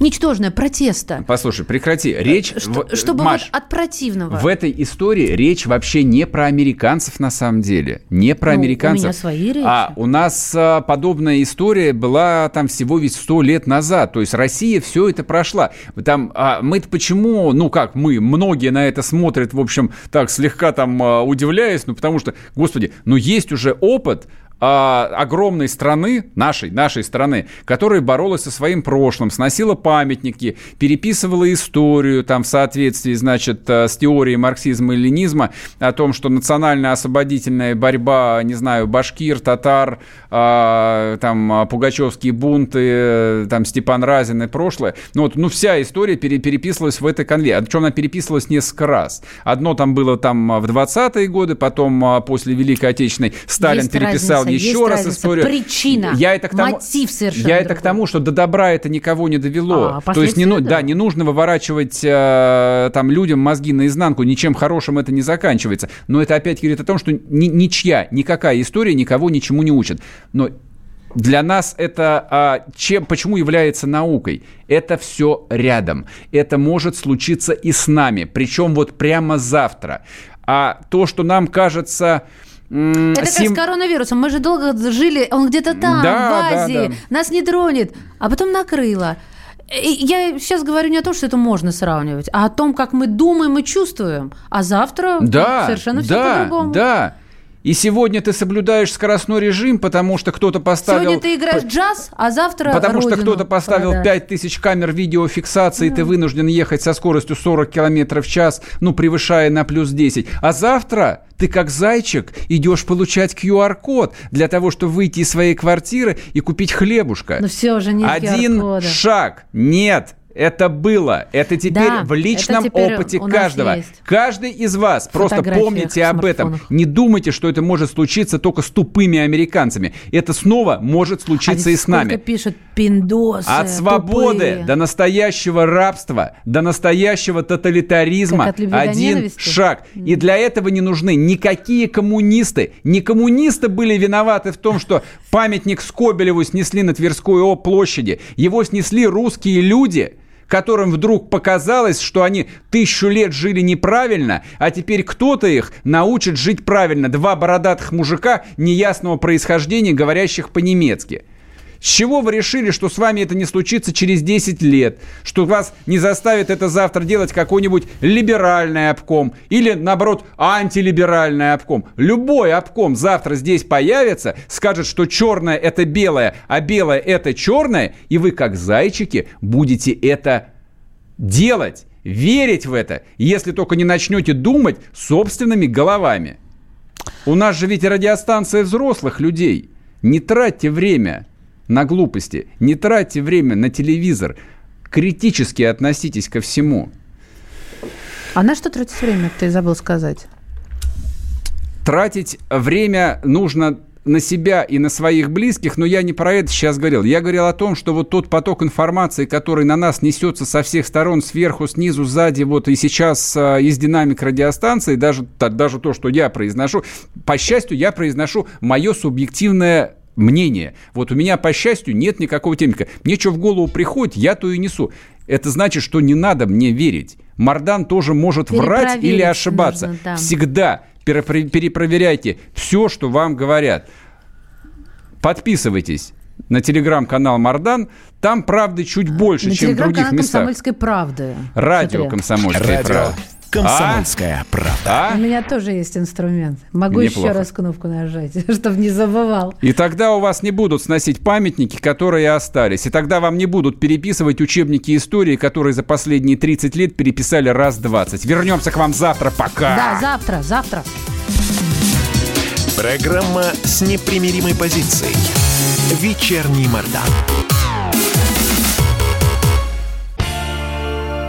ничтожное, протеста?
Послушай, прекрати. Речь...
Что, в... Чтобы Маш, вот от противного.
В этой истории речь вообще не про американцев на самом деле. Не про ну, американцев. У
меня свои речи.
А у нас а, подобная история была там всего ведь сто лет назад. То есть Россия все это прошла. Там а мы-то почему, ну как мы, многие на это смотрят, в общем, так слегка там а, удивляясь, ну потому что, господи, ну есть уже опыт, а, огромной страны, нашей, нашей страны, которая боролась со своим прошлым, сносила памятники, переписывала историю там в соответствии, значит, э, с теорией марксизма и ленизма о том, что национальная освободительная борьба, не знаю, башкир, татар, а, там, пугачевские бунты, э, там, Степан Разин и прошлое. Ну, вот, ну, вся история пере, переписывалась в этой конве. Причем она переписывалась несколько раз. Одно там было там в 20-е годы, потом а, после Великой Отечественной Сталин
Есть
переписал еще раз разница. историю.
Причина,
я это к тому,
мотив совершенно
Я
другой.
это к тому, что до добра это никого не довело. А, То есть не, ну, да, не нужно выворачивать э, там людям мозги наизнанку, ничем хорошим это не заканчивается. Но это опять говорит о том, что ни, ничья, никакая история никого ничему не учит. Но для нас это а, чем, почему является наукой? Это все рядом. Это может случиться и с нами, причем вот прямо завтра. А то, что нам кажется
это Сим... как с коронавирусом. Мы же долго жили, он где-то там, да, в Азии, да, да. нас не тронет, а потом накрыло. Я сейчас говорю не о том, что это можно сравнивать, а о том, как мы думаем и чувствуем. А завтра
да,
совершенно
да,
все по-другому.
Да, и сегодня ты соблюдаешь скоростной режим, потому что кто-то поставил...
Сегодня ты играешь джаз, а завтра
Потому что кто-то поставил продать. 5000 камер видеофиксации, да. и ты вынужден ехать со скоростью 40 км в час, ну, превышая на плюс 10. А завтра ты как зайчик идешь получать QR-код для того, чтобы выйти из своей квартиры и купить хлебушка.
Но все уже нет
Один шаг. Нет, это было. Это теперь да, в личном опыте каждого. Каждый из вас просто помните об этом. Не думайте, что это может случиться только с тупыми американцами. Это снова может случиться
а
и с нами.
пишут пиндосы,
От свободы
тупые.
до настоящего рабства, до настоящего тоталитаризма один шаг. И для этого не нужны никакие коммунисты. Не коммунисты были виноваты в том, что памятник Скобелеву снесли на Тверской площади. Его снесли русские люди – которым вдруг показалось, что они тысячу лет жили неправильно, а теперь кто-то их научит жить правильно. Два бородатых мужика неясного происхождения, говорящих по-немецки. С чего вы решили, что с вами это не случится через 10 лет? Что вас не заставит это завтра делать какой-нибудь либеральный обком? Или, наоборот, антилиберальный обком? Любой обком завтра здесь появится, скажет, что черное это белое, а белое это черное, и вы, как зайчики, будете это делать, верить в это, если только не начнете думать собственными головами. У нас же ведь радиостанция взрослых людей. Не тратьте время на глупости. Не тратьте время на телевизор. Критически относитесь ко всему.
А на что тратить время, ты забыл сказать?
Тратить время нужно на себя и на своих близких, но я не про это сейчас говорил. Я говорил о том, что вот тот поток информации, который на нас несется со всех сторон, сверху, снизу, сзади, вот и сейчас а, из динамик радиостанции, даже, даже то, что я произношу, по счастью, я произношу мое субъективное мнение. Вот у меня, по счастью, нет никакого темника. Мне что в голову приходит, я то и несу. Это значит, что не надо мне верить. Мардан тоже может врать или ошибаться. Нужно, да. Всегда перепроверяйте все, что вам говорят. Подписывайтесь на телеграм-канал Мардан. Там правды чуть больше, на чем в других местах.
комсомольской правды.
Радио комсомольской правды.
Комсомольская а? правда. А?
У меня тоже есть инструмент. Могу Неплохо. еще раз кнопку нажать, чтобы не забывал.
И тогда у вас не будут сносить памятники, которые остались. И тогда вам не будут переписывать учебники истории, которые за последние 30 лет переписали раз 20. Вернемся к вам завтра. Пока.
Да, завтра, завтра.
Программа с непримиримой позицией. Вечерний Мордан.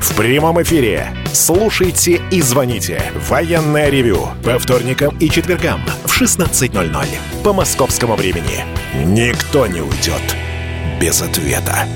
В прямом эфире. Слушайте и звоните. Военное ревю. По вторникам и четвергам в 16.00. По московскому времени. Никто не уйдет без ответа.